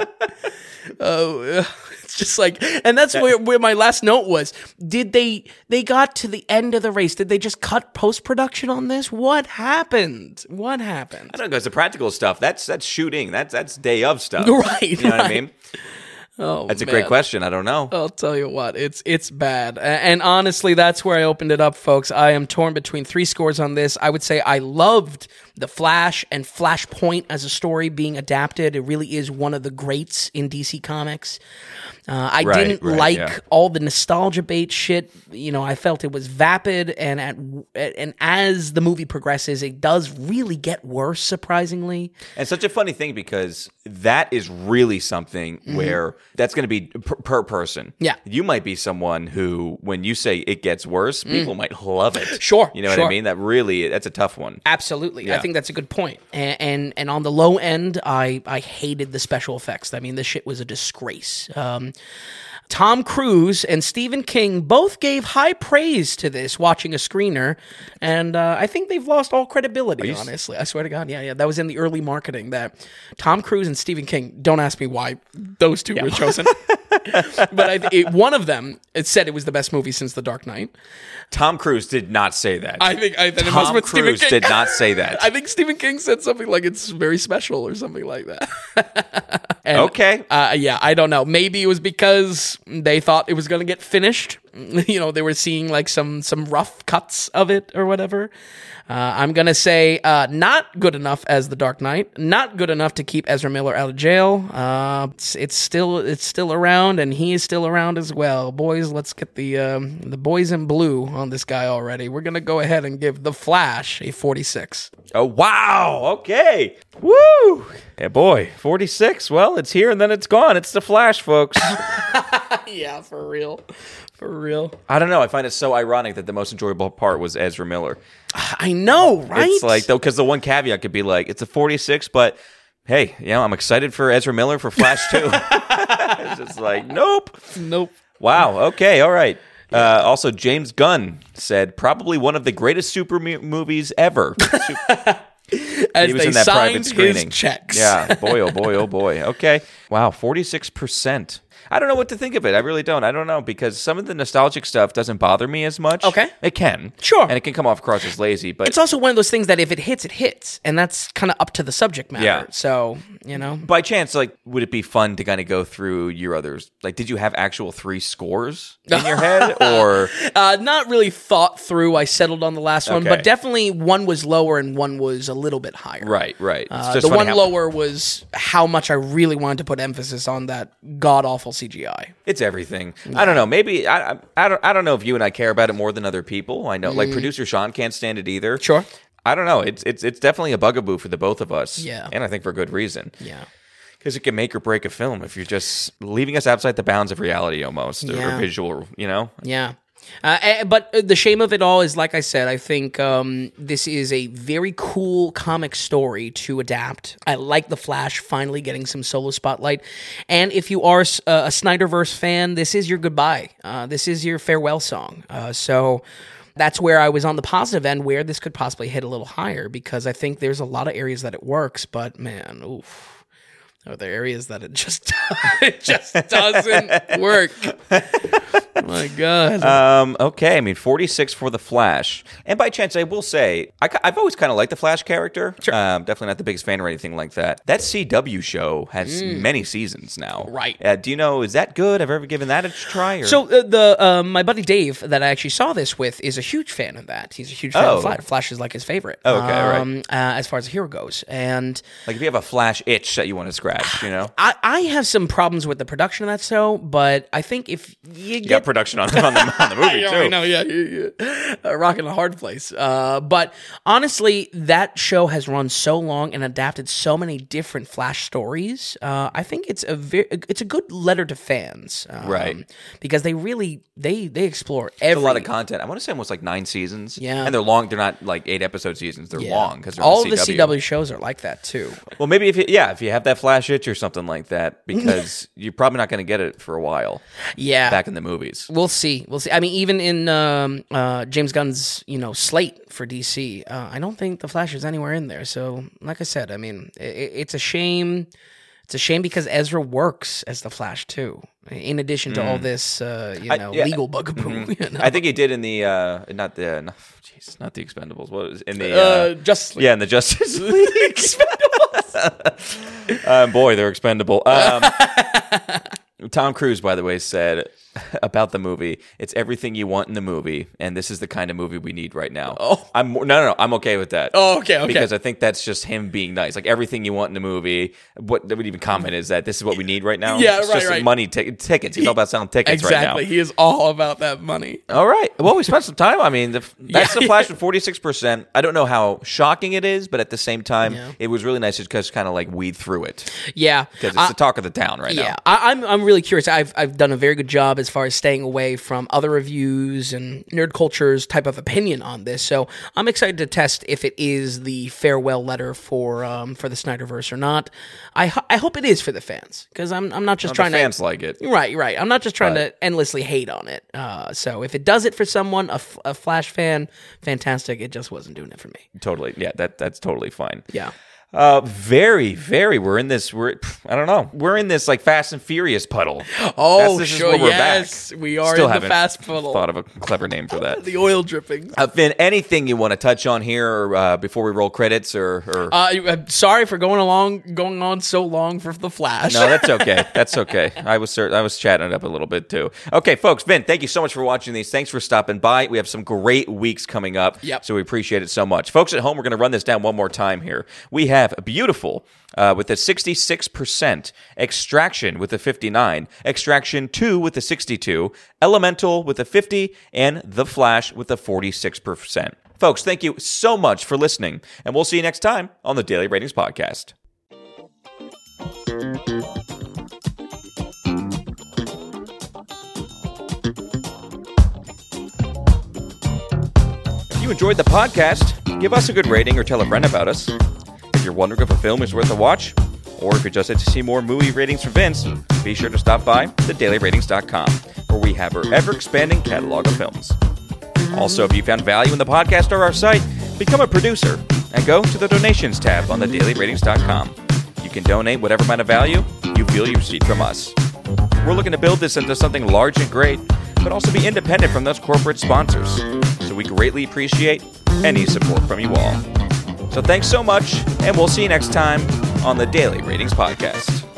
oh, it's just like, and that's where, where my last note was. Did they they got to the end of the race? Did they just cut post production on this? What happened? What happened? I don't know, It's the practical stuff, that's that's shooting. That's that's day of stuff. Right, You know what I mean? Oh, That's a man. great question. I don't know. I'll tell you what, it's it's bad. And honestly, that's where I opened it up, folks. I am torn between three scores on this. I would say I loved The Flash and Flashpoint as a story being adapted. It really is one of the greats in DC Comics. Uh, I Right, didn't right, like yeah. all the nostalgia bait shit. You know, I felt it was vapid, and at and as the movie progresses, it does really get worse. Surprisingly, And such a funny thing because that is really something where that's going to be per, per person. Mm-hmm. Yeah. You might be someone who, when you say it gets worse, people might love it. Mm. Sure, You know what. I mean? That really, that's a tough one. Absolutely, I Yeah. Think that's a good point. And, and and on the low end, I I hated the special effects. I mean, this shit was a disgrace. Um, Tom Cruise and Stephen King both gave high praise to this watching a screener, and uh, I think they've lost all credibility. honestly, I swear to God, yeah, yeah, that was in the early marketing that Tom Cruise and Stephen King. Don't ask me why those two were chosen, but I, it, one of them it said it was the best movie since The Dark Knight. Tom Cruise did not say that. I think I then it Tom Stephen Cruise King. did not say that. I think Stephen King said something like it's very special or something like that. And, okay. Uh, yeah, I don't know. Maybe it was because they thought it was going to get finished. You know, they were seeing like some some rough cuts of it or whatever. Uh, I'm gonna say uh, not good enough as the Dark Knight. Not good enough to keep Ezra Miller out of jail. Uh, it's, it's still it's still around, and he is still around as well. Boys, let's get the um, the boys in blue on this guy already. We're gonna go ahead and give the Flash a 46. Oh wow! Okay, woo! Yeah, boy, forty six. Well, it's here and then it's gone. It's the Flash, folks. yeah, for real, for real. I don't know. I find it so ironic that the most enjoyable part was Ezra Miller. I know, right? It's like though, because the one caveat could be like, it's a forty six, but hey, you know, I'm excited for Ezra Miller for Flash too. it's just like, nope. nope. Wow. Okay. All right. Uh, also, James Gunn said probably one of the greatest super movies ever. As He was they in that signed private screening. his checks. Yeah, boy, oh boy, oh boy. Okay. Wow, 46%. I don't know what to think of it. I really don't. I don't know because some of the nostalgic stuff doesn't bother me as much. Okay. It can. Sure. And it can come off across as lazy, but It's also one of those things that if it hits, it hits, and that's kind of up to the subject matter. Yeah. So you know, by chance, like, would it be fun to kind of go through your others? Like, did you have actual three scores in your head, or uh, not really thought through. I settled on the last one, but definitely one was lower and one was a little bit higher. right, right? Uh, the one lower was how much I really wanted to put emphasis on that god awful CGI. It's everything. I don't know. Maybe I, I I don't I don't know if you and I care about it more than other people. I know, like producer Sean can't stand it either. Mm. Sure. I don't know. It's it's it's definitely a bugaboo for the both of us. Yeah. and I think for good reason. Yeah. Because it can make or break a film if you're just leaving us outside the bounds of reality almost Yeah. or visual. You know. Yeah. Uh, eh, but uh, the shame of it all is, like I said, I think um, this is a very cool comic story to adapt. I like The Flash finally getting some solo spotlight. And if you are uh, a Snyderverse fan, this is your goodbye. Uh, this is your farewell song. Uh, so that's where I was on the positive end, where this could possibly hit a little higher, because I think there's a lot of areas that it works. But man, oof. Are there areas that it just it just doesn't work? My God. Um, okay, I mean, 46 for The Flash. And by chance, I will say, I, have always kind of liked the Flash character. Sure. Um, definitely not the biggest fan or anything like that. That CW show has many seasons now. Mm. Right. Uh, do you know, is that good? Have I ever given that a try? Or? So uh, the uh, my buddy Dave that I actually saw this with is a huge fan of that. He's a huge fan Oh. of Flash. Flash is like his favorite. Okay, right. um, uh, as far as a hero goes, and like, if you have a Flash itch that you want to scratch, you know? I, I have some problems with the production of that show, but I think if you You get got production on, on, the, on the movie, too. I know, yeah, yeah, yeah. Uh, rocking a hard place. Uh, but honestly, that show has run so long and adapted so many different Flash stories. Uh, I think it's a very, it's a good letter to fans, um, Right. Because they really they they explore every a lot of content. I want to say almost like nine seasons. Yeah. and they're long. They're not like eight episode seasons. They're Yeah. long because all the CW. CW shows are like that too. Well, maybe if you, yeah, if you have that flash itch or something like that, because you're probably not going to get it for a while Yeah, back in the movies. We'll see. We'll see. I mean, even in um, uh, James Gunn's you know slate for DC, uh, I don't think the Flash is anywhere in there. So, like I said, I mean, i it's a shame. It's a shame because Ezra works as the Flash too. In addition to all this, uh, you know, Mm. yeah. legal bugaboo. You know? I think he did in the uh, not the jeez, not the Expendables. What was in the uh, uh, Justice League. yeah in the Justice League. um, boy, they're expendable. Um, Tom Cruise, by the way, said about the movie, "It's everything you want in the movie, and this is the kind of movie we need right now." Oh. I'm no, no, no. I'm okay with that. Oh, okay, okay. Because I think that's just him being nice. Like everything you want in the movie. What they would even comment is that this is what we need right now. Yeah, it's right, just right. Money t- tickets. He's all about selling tickets right now. Exactly. He is all about that money. All right. Well, we spent some time. I mean, the, that's Yeah. the Flash with forty six percent. I don't know how shocking it is, but at the same time, Yeah. it was really nice to just kind of like weed through it Yeah. because it's the talk of the town right yeah, now. I, I'm I'm really curious. I've I've done a very good job as far as staying away from other reviews and nerd culture's type of opinion on this. So I'm excited to test if it is the farewell letter for um for the Snyderverse or not. I ho- I hope it is for the fans because I'm I'm not just The trying fans to. like it. Right, right. I'm not just trying But- to endlessly hate on it. Uh, so if it does it for someone, a, f- a Flash fan, fantastic. It just wasn't doing it for me. Totally. Yeah, that that's totally fine. Yeah. Uh, very, very. We're in this. We're. I don't know. We're in this like Fast and Furious puddle. Oh, That's- sure. yes, we are Still in the fast puddle. Thought of a clever name for that. the oil drippings. Uh, Finn, anything you want to touch on here or, uh, before we roll credits or? or Uh, I'm sorry for going along, going on so long for the Flash. no, that's okay. That's okay. I was I was chatting it up a little bit too. Okay, folks, Vin, thank you so much for watching these. Thanks for stopping by. We have some great weeks coming up. Yep. So we appreciate it so much. Folks at home, we're going to run this down one more time here. We have Biutiful uh, with a 66%, Extraction with a 59, Extraction 2 with a 62, Elemental with a 50, and The Flash with a 46%. Folks, thank you so much for listening, and we'll see you next time on the Daily Ratings Podcast. If you enjoyed the podcast, give us a good rating or tell a friend about us. If you're wondering if a film is worth a watch, or if you're just interested to see more movie ratings from Vince, be sure to stop by thedailyratings.com, where we have our ever expanding catalog of films. Also, if you found value in the podcast or our site, become a producer and go to the donations tab on thedailyratings.com. You can donate whatever amount of value you feel you received from us. We're looking to build this into something large and great, but also be independent from those corporate sponsors. So we greatly appreciate any support from you all. So thanks so much, and we'll see you next time on the Daily Ratings Podcast.